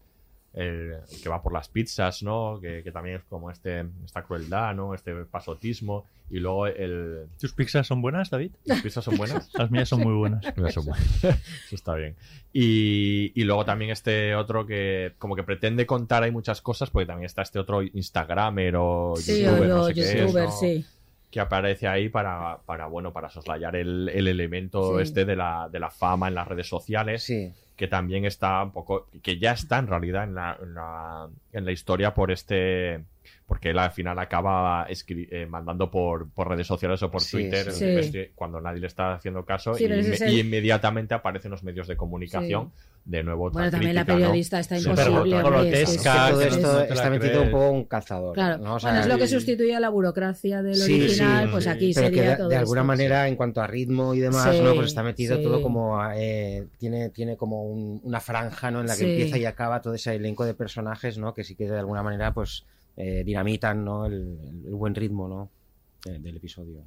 el, el que va por las pizzas, ¿no? Que, que también es como este, esta crueldad, ¿no? Este pasotismo. Y luego el... ¿Tus pizzas son buenas, David? ¿Las pizzas son buenas? Las mías son muy buenas. Las son buenas. Eso está bien. Y, y luego también este otro que como que pretende contar hay muchas cosas, porque también está este otro Instagramer o Sí, youtuber, o no yo, es, ¿no? sí. Que aparece ahí para, para bueno, para soslayar el, el elemento Sí. este de la, de la fama en las redes sociales, Sí. que también está un poco, que ya está en realidad en la, en la, en la historia por este, porque él al final acaba eh, mandando por, por redes sociales o por Sí, Twitter sí. cuando nadie le está haciendo caso Sí, y, inme- el- inmediatamente aparecen los medios de comunicación de nuevo Bueno, también la periodista está imposible. grotesca, todo esto no está metido crees. un poco un calzador. Claro, ¿no? O sea, bueno, es lo que y- sustituye a la burocracia del Sí, original, sí, pues sí. aquí pero que sería de, todo de alguna esto. manera en cuanto a ritmo y demás Sí, no pues está metido sí. todo como eh, tiene tiene como un- una franja no en la que Sí. empieza y acaba todo ese elenco de personajes no que sí que de alguna manera pues eh, dinamitan no el, el buen ritmo no de- del episodio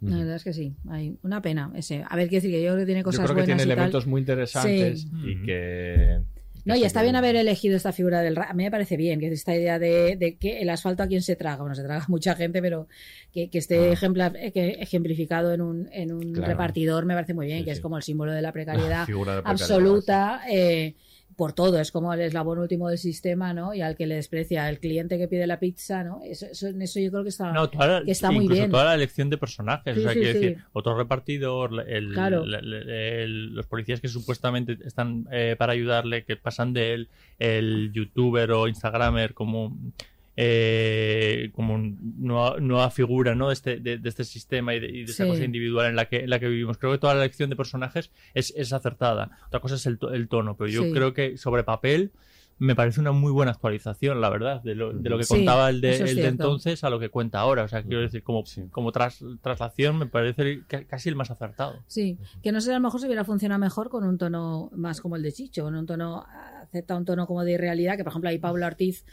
La verdad es que sí, hay una pena ese. A ver, quiero decir que yo creo que tiene Yo cosas creo que buenas tiene tal. elementos muy interesantes Sí. y que... No, y está bien haber elegido esta figura del A mí me parece bien, que es esta idea de, de que el asfalto a quién se traga. Bueno, se traga mucha gente, pero que, que esté ejempla- eh, que ejemplificado en un, en un Claro. repartidor me parece muy bien, Sí, que es como el símbolo de la precariedad Figura de precariedad, absoluta. eh, por todo, es como el eslabón último del sistema, ¿no? Y al que le desprecia el cliente que pide la pizza, ¿no? Eso, eso- en eso yo creo que está, No, la- que está muy bien. toda la elección de personajes. Sí, o sea, sí, quiero sí. decir, otro repartidor, el, Claro. el- el- el- los policías que supuestamente están eh, para ayudarle, que pasan de él, el youtuber o instagramer como eh, como nueva, nueva figura ¿no? de, este, de, de este sistema y de, y de esta Sí. cosa individual en la que en la que vivimos. Creo que toda la elección de personajes es, es acertada. Otra cosa es el, to- el tono, pero yo Sí. creo que sobre papel me parece una muy buena actualización, la verdad, de lo, de lo que Sí, contaba el de, el entonces a lo que cuenta ahora. O sea, quiero decir, como, como tras, traslación me parece ca- casi el más acertado. Sí, que no sé, a lo mejor se hubiera funcionado mejor con un tono más como el de Chicho, con un tono, acepta un tono como de irrealidad, que por ejemplo ahí Pablo Ortiz,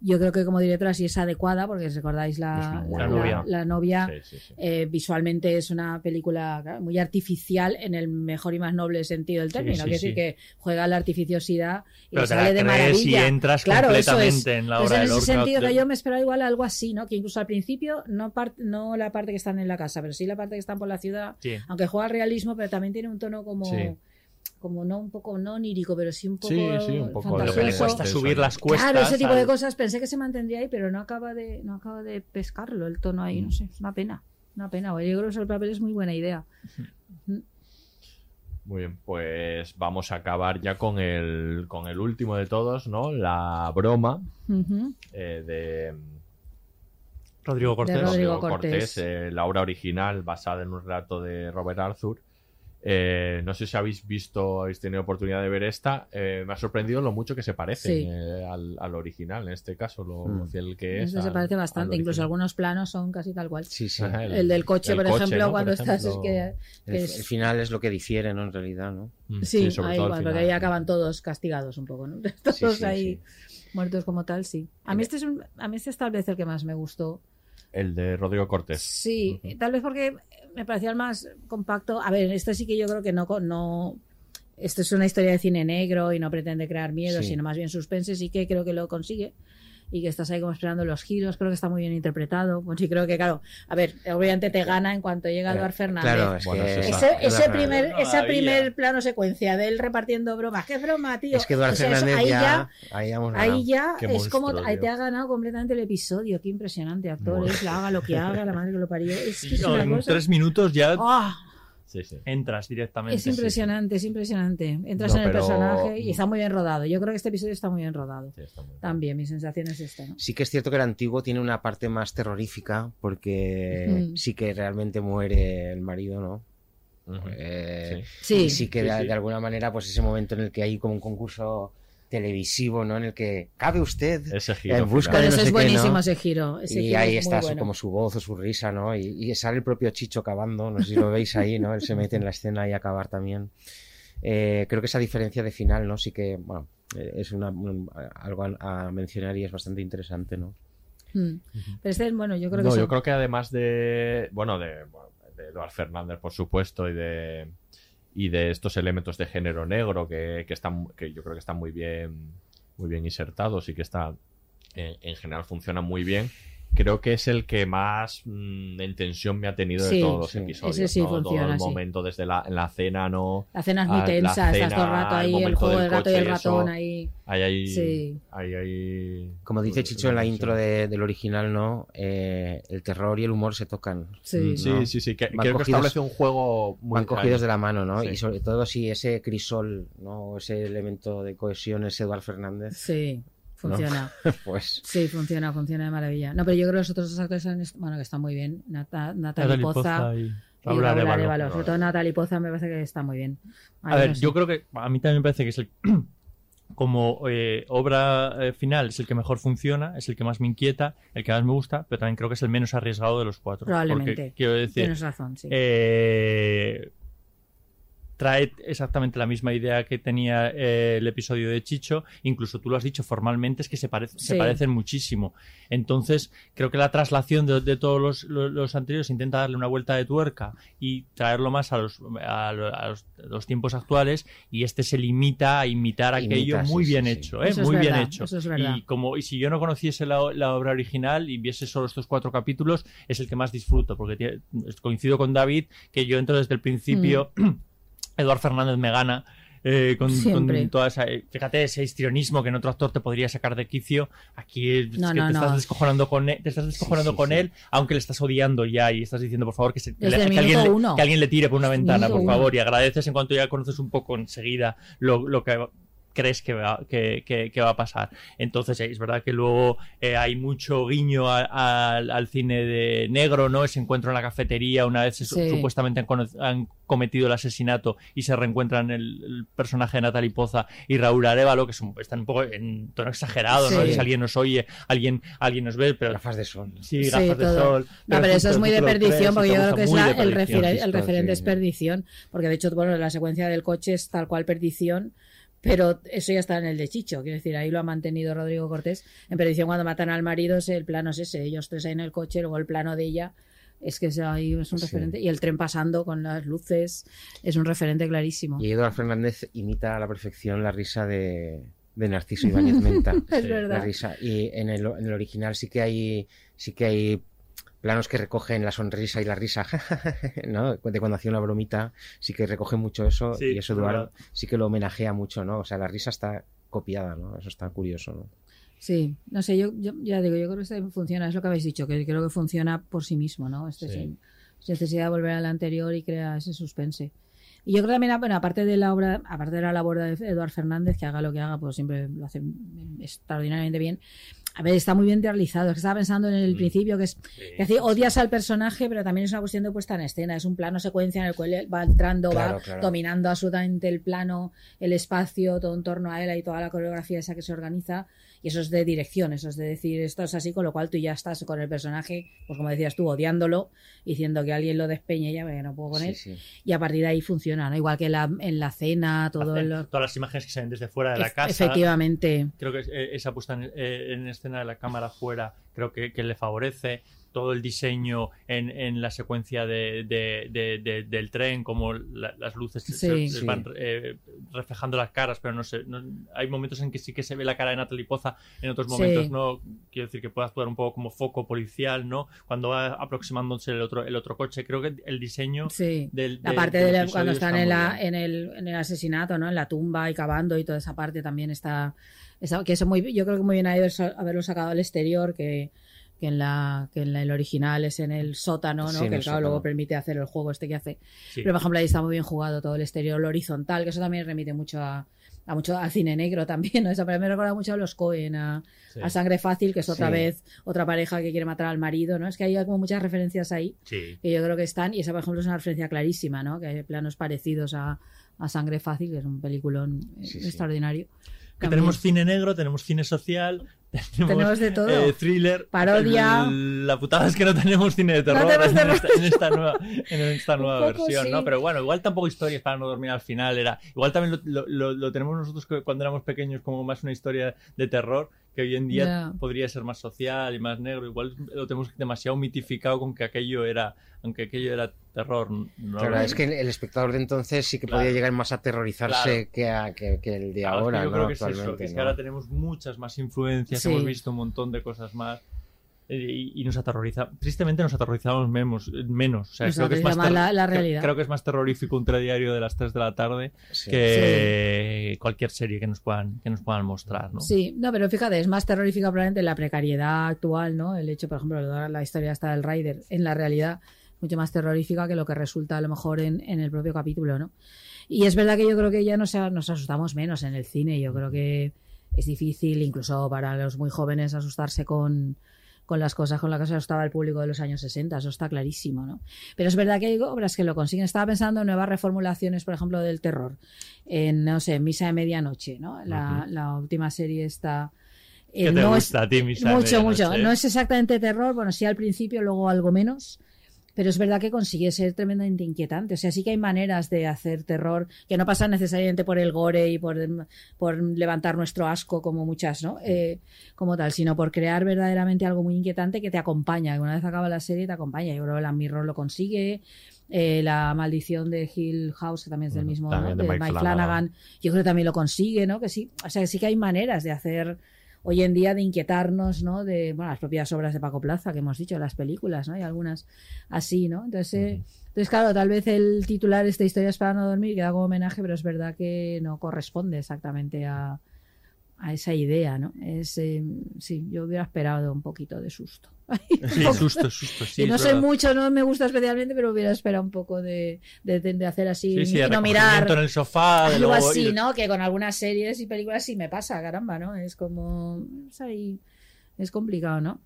yo creo que como directora sí es adecuada, porque si recordáis la, la, buena. la- novia, Sí, sí, sí. eh, visualmente es una película claro, muy artificial en el mejor y más noble sentido del término, decir sí. que juega la artificiosidad y Pero le te sale de maravilla. y entras claro, eso es. completamente en la obra en ese sentido que yo me esperaba igual algo así, ¿no? Que incluso al principio, no, no la parte que están en la casa, pero sí la parte que están por la ciudad, aunque juega al realismo, pero también tiene un tono como. Como no un poco no onírico, pero sí un poco Sí, sí, un poco Lo que le cuesta subir las cuestas. Claro, ese tipo de cosas pensé que se mantendría ahí, pero no acaba de, no acaba de pescarlo el tono ahí, no sé, es una pena, una pena. Yo creo que el papel es muy buena idea. Muy bien, pues vamos a acabar ya con el, con el último de todos, ¿no? La broma eh, de Rodrigo Cortés. De Rodrigo Cortés. eh, la obra original basada en un relato de Robert Arthur. Eh, no sé si habéis visto, habéis tenido oportunidad de ver esta. Eh, me ha sorprendido lo mucho que se parece Sí. eh, al, al original, en este caso, lo Mm. fiel que es. Se parece al bastante, incluso algunos planos son casi tal cual. sí sí Ajá, El del coche, el por coche, ejemplo, ¿no? Por cuando estás, es que, el, final es lo que difiere no en realidad no Mm, Sí, sobre ahí todo al igual, porque ahí acaban todos castigados un poco, ¿no? Todos sí, ahí muertos como tal, sí. A mí este es un, a mí este es tal vez el que más me gustó El de Rodrigo Cortés. Sí, tal vez porque me parecía el más compacto. A ver, este sí que yo creo que no, no esto es una historia de cine negro y no pretende crear miedo, Sí. sino más bien suspense, sí que creo que lo consigue y que estás ahí como esperando los giros, creo que está muy bien interpretado. Pues sí, creo que, claro, a ver, obviamente te gana en cuanto llega Eduard Fernández. Claro, es Bueno, Ese, ese primer, esa Maravilla. primer plano secuencia de él repartiendo bromas, qué broma, tío. Es que Eduard O sea, eso- Fernández ahí ya, ahí ya. Ahí es como monstruo, tío. te ha ganado completamente el episodio. Qué impresionante actor Bueno. es, la haga lo que haga, la madre que lo parió. Es que es No, una en cosa- tres minutos ya ¡Ah! Sí, sí. entras directamente. Es impresionante, es impresionante. Entras No, en el pero- personaje y está muy bien rodado. Yo creo que este episodio está muy bien rodado. Sí, está muy bien. También, mi sensación es esta. ¿no? Sí que es cierto que el antiguo tiene una parte más terrorífica porque Ujú. sí que realmente muere el marido, ¿no? Eh, Sí. y sí que Sí, de, sí. de alguna manera pues ese momento en el que hay como un concurso televisivo, ¿no? En el que cabe usted Ese giro en busca final. de no eso sé es qué, buenísimo ¿no? ese giro. Ese y giro ahí es está su- como su voz o su risa, ¿no? Y, y sale el propio Chicho cavando, no sé si lo veis ahí, ¿no? Él se mete en la escena y a cavar también. Eh, creo que esa diferencia de final, ¿no? Sí que, bueno, eh, es una, un- algo a, a mencionar y es bastante interesante, ¿no? Mm. Pero este, bueno, yo creo que no, sí. yo creo que además de. Bueno, de, de Eduard Fernández, por supuesto, y de. Y de estos elementos de género negro que, que están. que yo creo que están muy bien. Muy bien insertados y que está. En, en general funcionan muy bien. Creo que es el que más mm, en tensión me ha tenido Sí, de todos los sí. episodios. Ese sí ¿no? Todo funciona, el sí. momento desde la, en la cena, ¿no? La cena es muy Ah, la tensa, estás todo el cena, rato el ahí, el, momento juego del gato y el eso. ratón ahí. Ahí hay. Sí. Ahí hay. Como dice pues, Chicho en la intro de- del original, ¿no? Eh, el terror y el humor se tocan. Sí. Sí, ¿no? sí, sí. Que, Van creo que cogidos- establece un juego muy. Van cogidos de la mano, ¿no? Sí. Y sobre todo si ese crisol, ¿no? Ese elemento de cohesión es Eduard Fernández. Sí, funciona. pues Sí, funciona, funciona de maravilla. No, pero yo creo que los otros dos actores est- bueno, que están muy bien. Nata, Natalie Poza Poza y Arévalo. Arévalo. Sobre todo Natalie Poza me parece que está muy bien. A ver, no sé. yo creo que a mí también me parece que es el como eh, obra eh, final es el que mejor funciona, es el que más me inquieta, el que más me gusta, pero también creo que es el menos arriesgado de los cuatro. Probablemente. Porque, quiero decir, Tienes razón, sí. eh, trae exactamente la misma idea que tenía eh, el episodio de Chicho, incluso tú lo has dicho formalmente, es que se, parece- se Sí. parecen muchísimo. Entonces, creo que la traslación de, de todos los, los- los anteriores intenta darle una vuelta de tuerca y traerlo más a los, a lo- a los, los tiempos actuales y este se limita a imitar Imita, aquello sí, muy sí, bien sí. hecho, ¿eh? Muy bien hecho. es y como y si yo no conociese la, la obra original y viese solo estos cuatro capítulos, es el que más disfruto, porque tiene- coincido con David que yo entro desde el principio, Eduard Fernández me gana. eh, con, con toda esa, eh, fíjate ese histrionismo que en otro actor te podría sacar de quicio aquí es que no, te no. estás descojonando con él, te estás descojonando sí, con sí. él aunque le estás odiando ya y estás diciendo por favor que, se, que le- alguien, le- uno. que alguien le tire por una ventana por favor y agradeces en cuanto ya conoces un poco enseguida lo, lo que crees que va, que, que- que va a pasar. Entonces, es verdad que luego eh, hay mucho guiño a- a- al cine de negro, ¿no? Ese encuentro en la cafetería, una vez se- supuestamente han, cometido el asesinato y se reencuentran el, el personaje de Natalie Poza y Raúl Arevalo, que son, están un poco en tono exagerado, ¿no? Sí. Si alguien nos oye, alguien, alguien nos ve, pero... gafas de sol. Sí, Sí, gafas de sol. No, pero eso es muy de perdición, porque yo creo que es la- el, referen- el referente sí. es perdición, porque de hecho, bueno, la secuencia del coche es tal cual perdición, pero eso ya está en el de Chicho, quiero decir, ahí lo ha mantenido Rodrigo Cortés. En perdición, cuando matan al marido, es- el plano es ese, ellos tres ahí en el coche, luego el plano de ella. Es que ahí es un Sí. referente. Y el tren pasando con las luces es un referente clarísimo. Y Eduard Fernández imita a la perfección la risa de, de Narciso Ibáñez Menta. Es La verdad. risa. Y en el, en el original sí que hay sí que hay planos que recogen la sonrisa y la risa, ¿no? De cuando hacía una bromita, sí que recoge mucho eso Sí, y eso es Eduardo sí que lo homenajea mucho, ¿no? O sea, la risa está copiada, ¿no? Eso está curioso, ¿no? Sí, no sé, yo, yo ya digo, yo creo que funciona, es lo que habéis dicho, que creo que funciona por sí mismo, ¿no? Este Sí. sin necesidad de volver al anterior y crea ese suspense. Y yo creo también, bueno, aparte de la obra, aparte de la labor de Eduard Fernández, que haga lo que haga, pues siempre lo hace extraordinariamente bien. A ver, está muy bien realizado. Estaba pensando en el Mm. principio que es que así odias al personaje, pero también es una cuestión de puesta en escena. Es un plano secuencia en el cual él va entrando, Claro, va claro. dominando absolutamente el plano, el espacio, todo en torno a él y toda la coreografía esa que se organiza. Y eso es de dirección, eso es de decir esto es así, con lo cual tú ya estás con el personaje, pues como decías tú, odiándolo, diciendo que alguien lo despeñe ya, porque no puedo con él. sí. Y a partir de ahí funciona, ¿no? Igual que la, en la cena, todo lo... Todas las imágenes que se ven desde fuera de la casa. Efectivamente. Creo que eh, esa puesta en, eh, en escena de la cámara fuera, creo que, que le favorece. Todo el diseño en, en la secuencia de, de- de- de- del tren, como la- las luces se- Sí. se, Sí. van eh, reflejando las caras, pero no sé, no- hay momentos en que sí que se ve la cara de Natalie Poza, en otros Sí. momentos no. Quiero decir que puede actuar un poco como foco policial, ¿no? Cuando va aproximándose el otro, el otro coche. Creo que el diseño Sí. del, La parte del de cuando están está en, la, en, el, en el asesinato, ¿no? En la tumba y cavando y toda esa parte también está, está- que eso muy, yo creo que muy bien ha ido haberlo sacado al exterior, que, que en la, que en la- el original es en el sótano, ¿no? Sí, que el claro, luego permite hacer el juego este que hace. Sí. Pero por ejemplo ahí está muy bien jugado todo el exterior, lo horizontal, que eso también remite mucho a, a mucho al cine negro también, ¿no? Eso para mí me recuerda mucho a los Cohen, a, Sí. a Sangre Fácil, que es otra vez otra pareja que quiere matar al marido, ¿no? Es que hay como muchas referencias ahí que yo creo que están, y esa por ejemplo es una referencia clarísima, ¿no? Que hay planos parecidos a, a Sangre Fácil, que es un peliculón eh, extraordinario. Que tenemos cine negro, tenemos cine social, tenemos, Tenemos de todo. eh, thriller, Parodia. La putada es que no tenemos cine de terror tenemos en, terror. esta, en esta nueva, en esta nueva versión, sí. ¿no? Pero bueno, igual tampoco historias para no dormir al final era. Igual también lo, lo- lo- lo tenemos nosotros cuando éramos pequeños como más una historia de terror que hoy en día podría ser más social y más negro. Igual lo tenemos demasiado mitificado con que aquello era, aunque aquello era terror. ¿no? Claro, es que el espectador de entonces sí que Claro. podía llegar más a aterrorizarse Claro. que, a- que, que el de Claro, es que ahora, yo ¿no? creo que es eso, Actualmente, que es que ¿no? ahora tenemos muchas más influencias, Sí. hemos visto un montón de cosas más y, y nos aterroriza. Tristemente nos aterrorizamos menos. menos. O sea, Nos creo, que es más la- la creo- realidad. Creo que es más terrorífico un telediario de las 3 de la tarde Sí. que cualquier serie que nos puedan, que nos puedan mostrar. ¿no? Sí, no, pero fíjate, es más terrorífica probablemente la precariedad actual, ¿no? El hecho, por ejemplo, de la historia hasta del Rider, en la realidad, mucho más terrorífica que lo que resulta a lo mejor en, en el propio capítulo, ¿no? Y es verdad que yo creo que ya nos, nos asustamos menos en el cine, yo creo que es difícil, incluso para los muy jóvenes, asustarse con, con las cosas con las que se asustaba el público de los años 60, eso está clarísimo, ¿no? Pero es verdad que hay obras que lo consiguen. Estaba pensando en nuevas reformulaciones, por ejemplo, del terror. En, no sé, Misa de Medianoche, ¿no? La, la última serie está... ¿Qué te no gusta a ti, Misa de Mucho, mucho. No es exactamente terror, bueno, sí al principio, luego algo menos. Pero es verdad que consigue ser tremendamente inquietante. O sea, sí que hay maneras de hacer terror que no pasan necesariamente por el gore y por, por levantar nuestro asco, como muchas, ¿no? Eh, como tal, sino por crear verdaderamente algo muy inquietante que te acompaña. Que una vez acaba la serie, te acompaña. Yo creo que la Mirror lo consigue. Eh, la maldición de Hill House, que también es del mismo, ¿no? de de Mike Flanagan. Flanagan. Yo creo que también lo consigue, ¿no? Que sí. O sea, sí que hay maneras de hacer hoy en día de inquietarnos, ¿no? De, bueno, las propias obras de Paco Plaza que hemos dicho, las películas, ¿no? Hay algunas así, ¿no? Entonces, eh, entonces claro, tal vez el titular esta historia es para no dormir queda como homenaje, pero es verdad que no corresponde exactamente a, a esa idea, ¿no? Es, eh, sí, yo hubiera esperado un poquito de susto. Sí, susto, susto, sí. y no verdad. mucho, no me gusta especialmente, pero hubiera esperado un poco de, de, de- de hacer así Sí, sí, y de no mirar en el sofá. algo luego así, ir- ¿no? Que con algunas series y películas sí me pasa, caramba, ¿no? Es como es ahí es complicado, ¿no?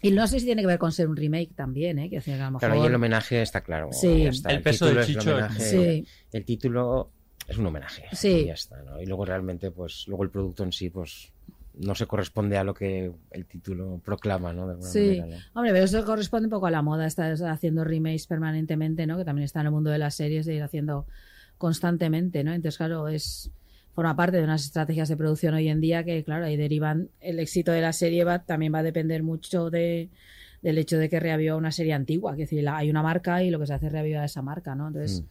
Y no sé si tiene que ver con ser un remake también, ¿eh? Que, a lo mejor... Claro, y el homenaje está claro. Sí. está. El peso título de es el Chicho homenaje, Sí. El título es un homenaje. Sí. Y ya está, ¿no? Y luego realmente, pues, luego el producto en sí, pues, no se corresponde a lo que el título proclama, ¿no? De Sí, manera, ¿no? hombre, pero eso corresponde un poco a la moda, estar haciendo remakes permanentemente, ¿no? Que también está en el mundo de las series de ir haciendo constantemente, ¿no? Entonces, claro, es forma parte de unas estrategias de producción hoy en día que, claro, ahí derivan el éxito de la serie va, también va a depender mucho de del hecho de que reaviva una serie antigua, que es decir, la- hay una marca y lo que se hace es reavivar esa marca, ¿no? Entonces, Mm.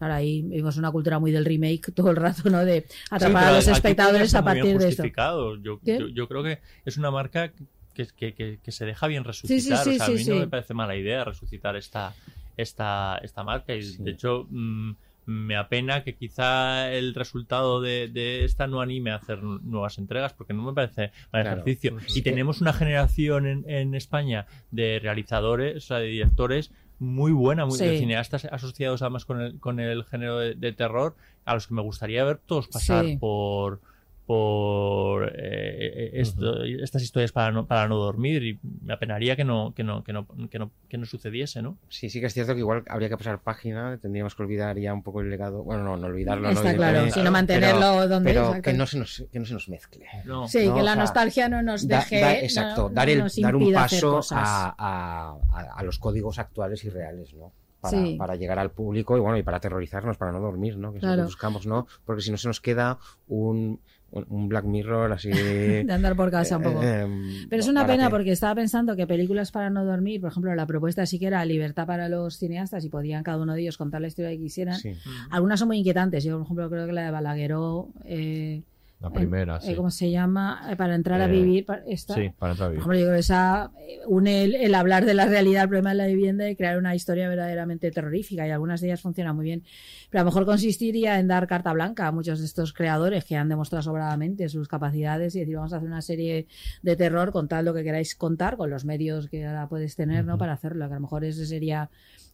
Claro, ahí vimos una cultura muy del remake todo el rato, ¿no? De Sí, atrapar a los espectadores a partir de esto. justificado. Yo, yo, yo creo que es una marca que, que, que, que se deja bien resucitar. sí, o sea, a sí, mí no sí. me parece mala idea resucitar esta, esta, esta marca. Y de hecho, mm, me apena que quizá el resultado de, de esta no anime a hacer nu- nuevas entregas, porque no me parece mal Claro. ejercicio. Pues y tenemos una generación en, en España de realizadores, o sea, de directores muy buena, muy, de cineastas asociados además con el, con el género de, de terror, a los que me gustaría ver todos pasar Sí. por por eh, eh, esto- estas historias para no, para no dormir y me apenaría que no que no que no que no, que no sucediese no Sí, sí que es cierto que igual habría que pasar página, tendríamos que olvidar ya un poco el legado. Bueno, no, no olvidarlo, ¿no? Está claro, Evidentemente, sino mantenerlo pero- donde- Pero que no, se nos, que no se nos mezcle. no Sí, ¿no? que O la sea, nostalgia no nos deje. da- no- exacto, no dar, el, dar un paso a, a- a- a los códigos actuales y reales, ¿no? Para, Sí. para llegar al público y bueno, y para aterrorizarnos, para no dormir, ¿no? Que es lo Claro. que buscamos, ¿no? Porque si no se nos queda un un, Black Mirror así. De andar por casa un poco. eh, Pero es una barato. pena porque estaba pensando que películas para no dormir, por ejemplo, la propuesta sí que era libertad para los cineastas y podían cada uno de ellos contar la historia que quisieran. Sí. Algunas son muy inquietantes. Yo, por ejemplo, creo que la de Balagueró. eh, La primera, eh, sí. ¿Cómo se llama? Eh, Para entrar a Eh, vivir. pa- esta- Sí, para entrar a Por vivir. ejemplo, yo creo que esa eh, une el, el hablar de la realidad, el problema de la vivienda y crear una historia verdaderamente terrorífica. Y algunas de ellas funcionan muy bien. Pero a lo mejor consistiría en dar carta blanca a muchos de estos creadores que han demostrado sobradamente sus capacidades y decir, vamos a hacer una serie de terror, contad lo que queráis contar con los medios que ahora puedes tener, ¿no? Para hacerlo. Que a lo mejor ese sería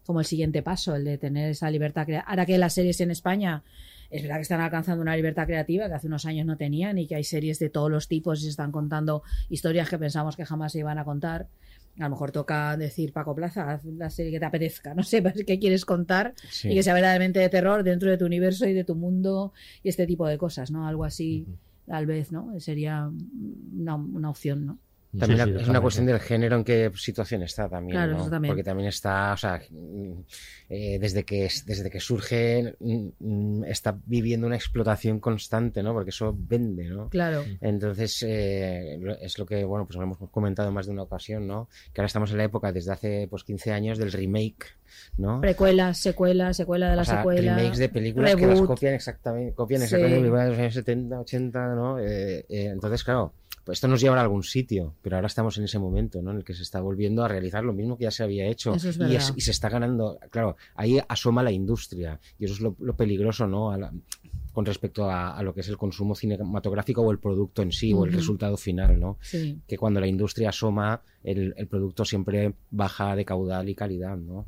como el siguiente paso, el de tener esa libertad. Ahora que las series en España es verdad que están alcanzando una libertad creativa que hace unos años no tenían y que hay series de todos los tipos y se están contando historias que pensamos que jamás se iban a contar. A lo mejor toca decir, Paco Plaza, haz la serie que te apetezca, no sé qué quieres contar Sí. y que sea verdaderamente de terror dentro de tu universo y de tu mundo y este tipo de cosas, ¿no? Algo así, tal vez, ¿no? Sería una, una opción, ¿no? También Sí, sí, es una cuestión del género en qué situación está también, Claro, ¿no? eso también. Porque también está, o sea, mm, eh, desde que es- desde que surge mm, está viviendo una explotación constante, ¿no? Porque eso vende, ¿no? Claro. Entonces eh, es lo que bueno, pues lo hemos comentado en más de una ocasión, ¿no? Que ahora estamos en la época desde hace pues 15 años del remake, ¿no? Precuelas, secuela, secuela de la O sea, secuela. remakes de películas que las copian exactamente, copian Sí. exactamente películas de los años 70, 80, ¿no? Eh, eh, entonces, claro, pues esto nos lleva a algún sitio, pero ahora estamos en ese momento, ¿no? En el que se está volviendo a realizar lo mismo que ya se había hecho. Eso es y, y se está ganando, claro, ahí asoma la industria, y eso es lo, lo peligroso, ¿no? A la- con respecto a, a lo que es el consumo cinematográfico o el producto en sí, o el resultado final, ¿no? Sí. Que cuando la industria asoma, el, el producto siempre baja de caudal y calidad, ¿no?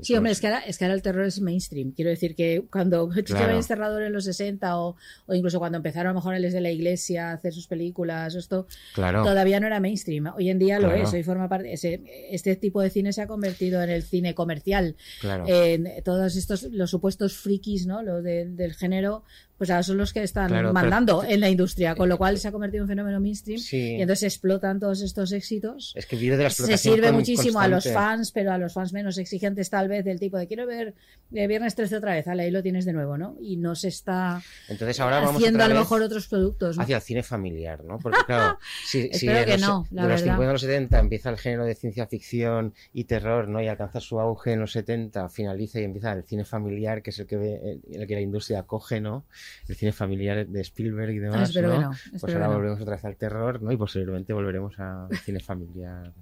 Sí, hombre, es que, ahora, es que ahora el terror es mainstream. Quiero decir que cuando Claro. Ibáñez Serrador en los 60 o, o incluso cuando empezaron a lo mejor les de la iglesia a hacer sus películas, esto Claro. todavía no era mainstream. Hoy en día lo Claro. es. Hoy forma parte. Ese, este tipo de cine se ha convertido en el cine comercial. Claro. En todos estos, los supuestos frikis, ¿no? Los de- del género, pues ahora son los que están Claro, pero- mandando en la industria, con lo cual se ha convertido en un fenómeno mainstream Sí. y entonces explotan todos estos éxitos Es que vive de la se explotación sirve con- muchísimo a los fans, pero a los fans menos exigentes tal vez del tipo de quiero ver eh, Viernes 13 otra vez, ahí lo tienes de nuevo, ¿no? Y no se está Entonces ahora vamos haciendo a lo mejor otros productos. ¿no? hacia el cine familiar, ¿no? Porque claro, si, si Espero de que los, no, la de los verdad. 50 a los 70 empieza el género de ciencia ficción y terror, ¿no? Y alcanza su auge en los 70, finaliza y empieza el cine familiar, que es el que ve, el que la industria acoge, ¿no? El cine familiar de Spielberg y demás, espero ¿no? que no, Pues ahora que no. volvemos otra vez al terror, ¿no? Y posteriormente volveremos al cine familiar.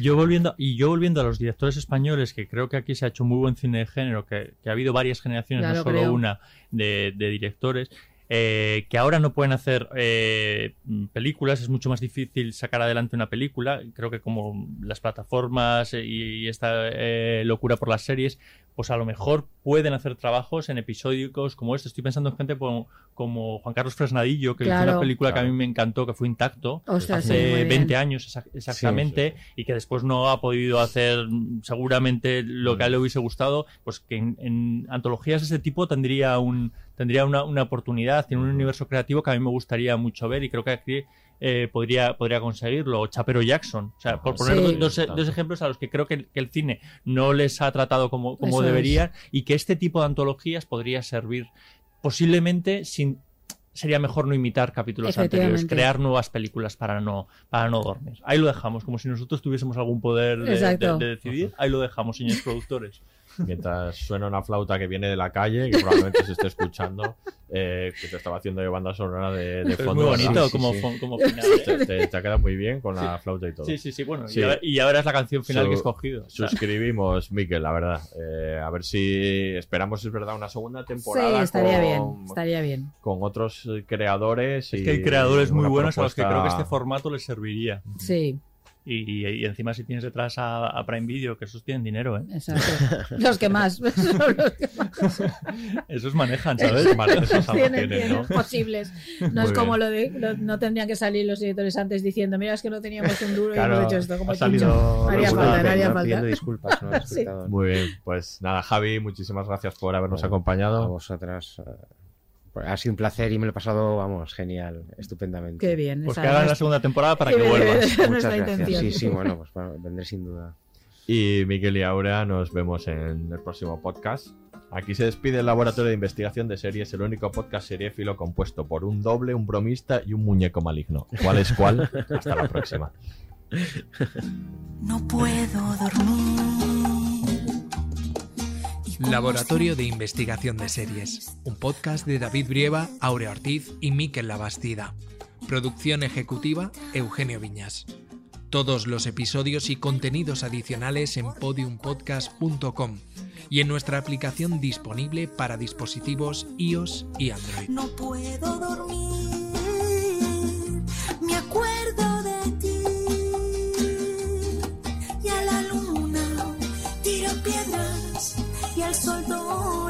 Yo volviendo, y yo volviendo a los directores españoles, que creo que aquí se ha hecho muy buen cine de género, que, que ha habido varias generaciones, Ya no lo solo creo. una, de, de directores, eh, que ahora no pueden hacer eh, películas, es mucho más difícil sacar adelante una película. Creo que como las plataformas eh, y, y esta eh, locura por las series, pues a lo mejor pueden hacer trabajos en episódicos como este. Estoy pensando en gente como, como Juan Carlos Fresnadillo, que hizo una película que a mí me encantó, que fue Intacto, Ostras, sí, hace bien. 20 años exa- exactamente, y que después no ha podido hacer seguramente lo que a él le hubiese gustado, pues que en, en antologías de ese tipo tendría un tendría una, una oportunidad, tiene un universo creativo que a mí me gustaría mucho ver. Y creo que aquí eh, podría, podría conseguirlo. O Chapero Jackson, o sea, por poner Sí. dos, dos- dos ejemplos a los que creo que, que el cine no les ha tratado como, como Eso es. debería y que este tipo de antologías podría servir posiblemente sin sería mejor no imitar capítulos anteriores, crear nuevas películas para no, para no dormir. Ahí lo dejamos, como si nosotros tuviésemos algún poder de, Exacto. de- de decidir. Ahí lo dejamos, señores productores. Mientras suena una flauta que viene de la calle, que probablemente se esté escuchando, eh, que te estaba haciendo de banda sonora de, de Es fondo. muy bonito como, sí. fon- como final. ¿eh? Te, te- te ha quedado muy bien con la flauta y todo. Sí, sí, sí, bueno, Sí. Y, ahora, y ahora es la canción final Su- que he escogido. Suscribimos, Miquel, la verdad. Eh, a ver si esperamos, es verdad, una segunda temporada Sí, estaría bien, con, estaría bien. con otros creadores. es y que hay creadores muy buenos a los que creo que propuesta- este formato les serviría. Sí, Y, y- y encima si tienes detrás a, a Prime Video, que esos tienen dinero, ¿eh? exacto. Los que más. son los que más. Esos manejan, ¿sabes? Esos tienen, tienen, tienen ¿no? posibles. No Muy es como bien. lo de. lo- no tendrían que salir los directores antes diciendo: Mira, es que no teníamos un duro y hemos hecho esto. Como salido No haría falta, no vez, haría ¿no? falta. Pidiendo disculpas ¿no? Sí. Muy bien, pues nada, Javi, muchísimas gracias por habernos Bueno, A acompañado. vosotras. eh, Ha sido un placer y me lo he pasado, vamos, genial, estupendamente. Qué bien. Pues que hagan la segunda temporada para que vuelvas. Muchas nuestra gracias. intención. Sí, sí, bueno, pues bueno, vendré sin duda. Y Miguel y Aurea, nos vemos en el próximo podcast. Aquí se despide el Laboratorio de Investigación de Series, el único podcast seriéfilo compuesto por un doble, un bromista y un muñeco maligno. ¿Cuál es cuál? Hasta la próxima. No puedo dormir. Laboratorio de Investigación de Series, un podcast de David Brieva, Aurea Ortiz y Miquel Labastida. Producción ejecutiva, Eugenio Viñas. Todos los episodios y contenidos adicionales en podiumpodcast.com y en nuestra aplicación disponible para dispositivos iOS y Android. No puedo dormir. Me acuerdo 再多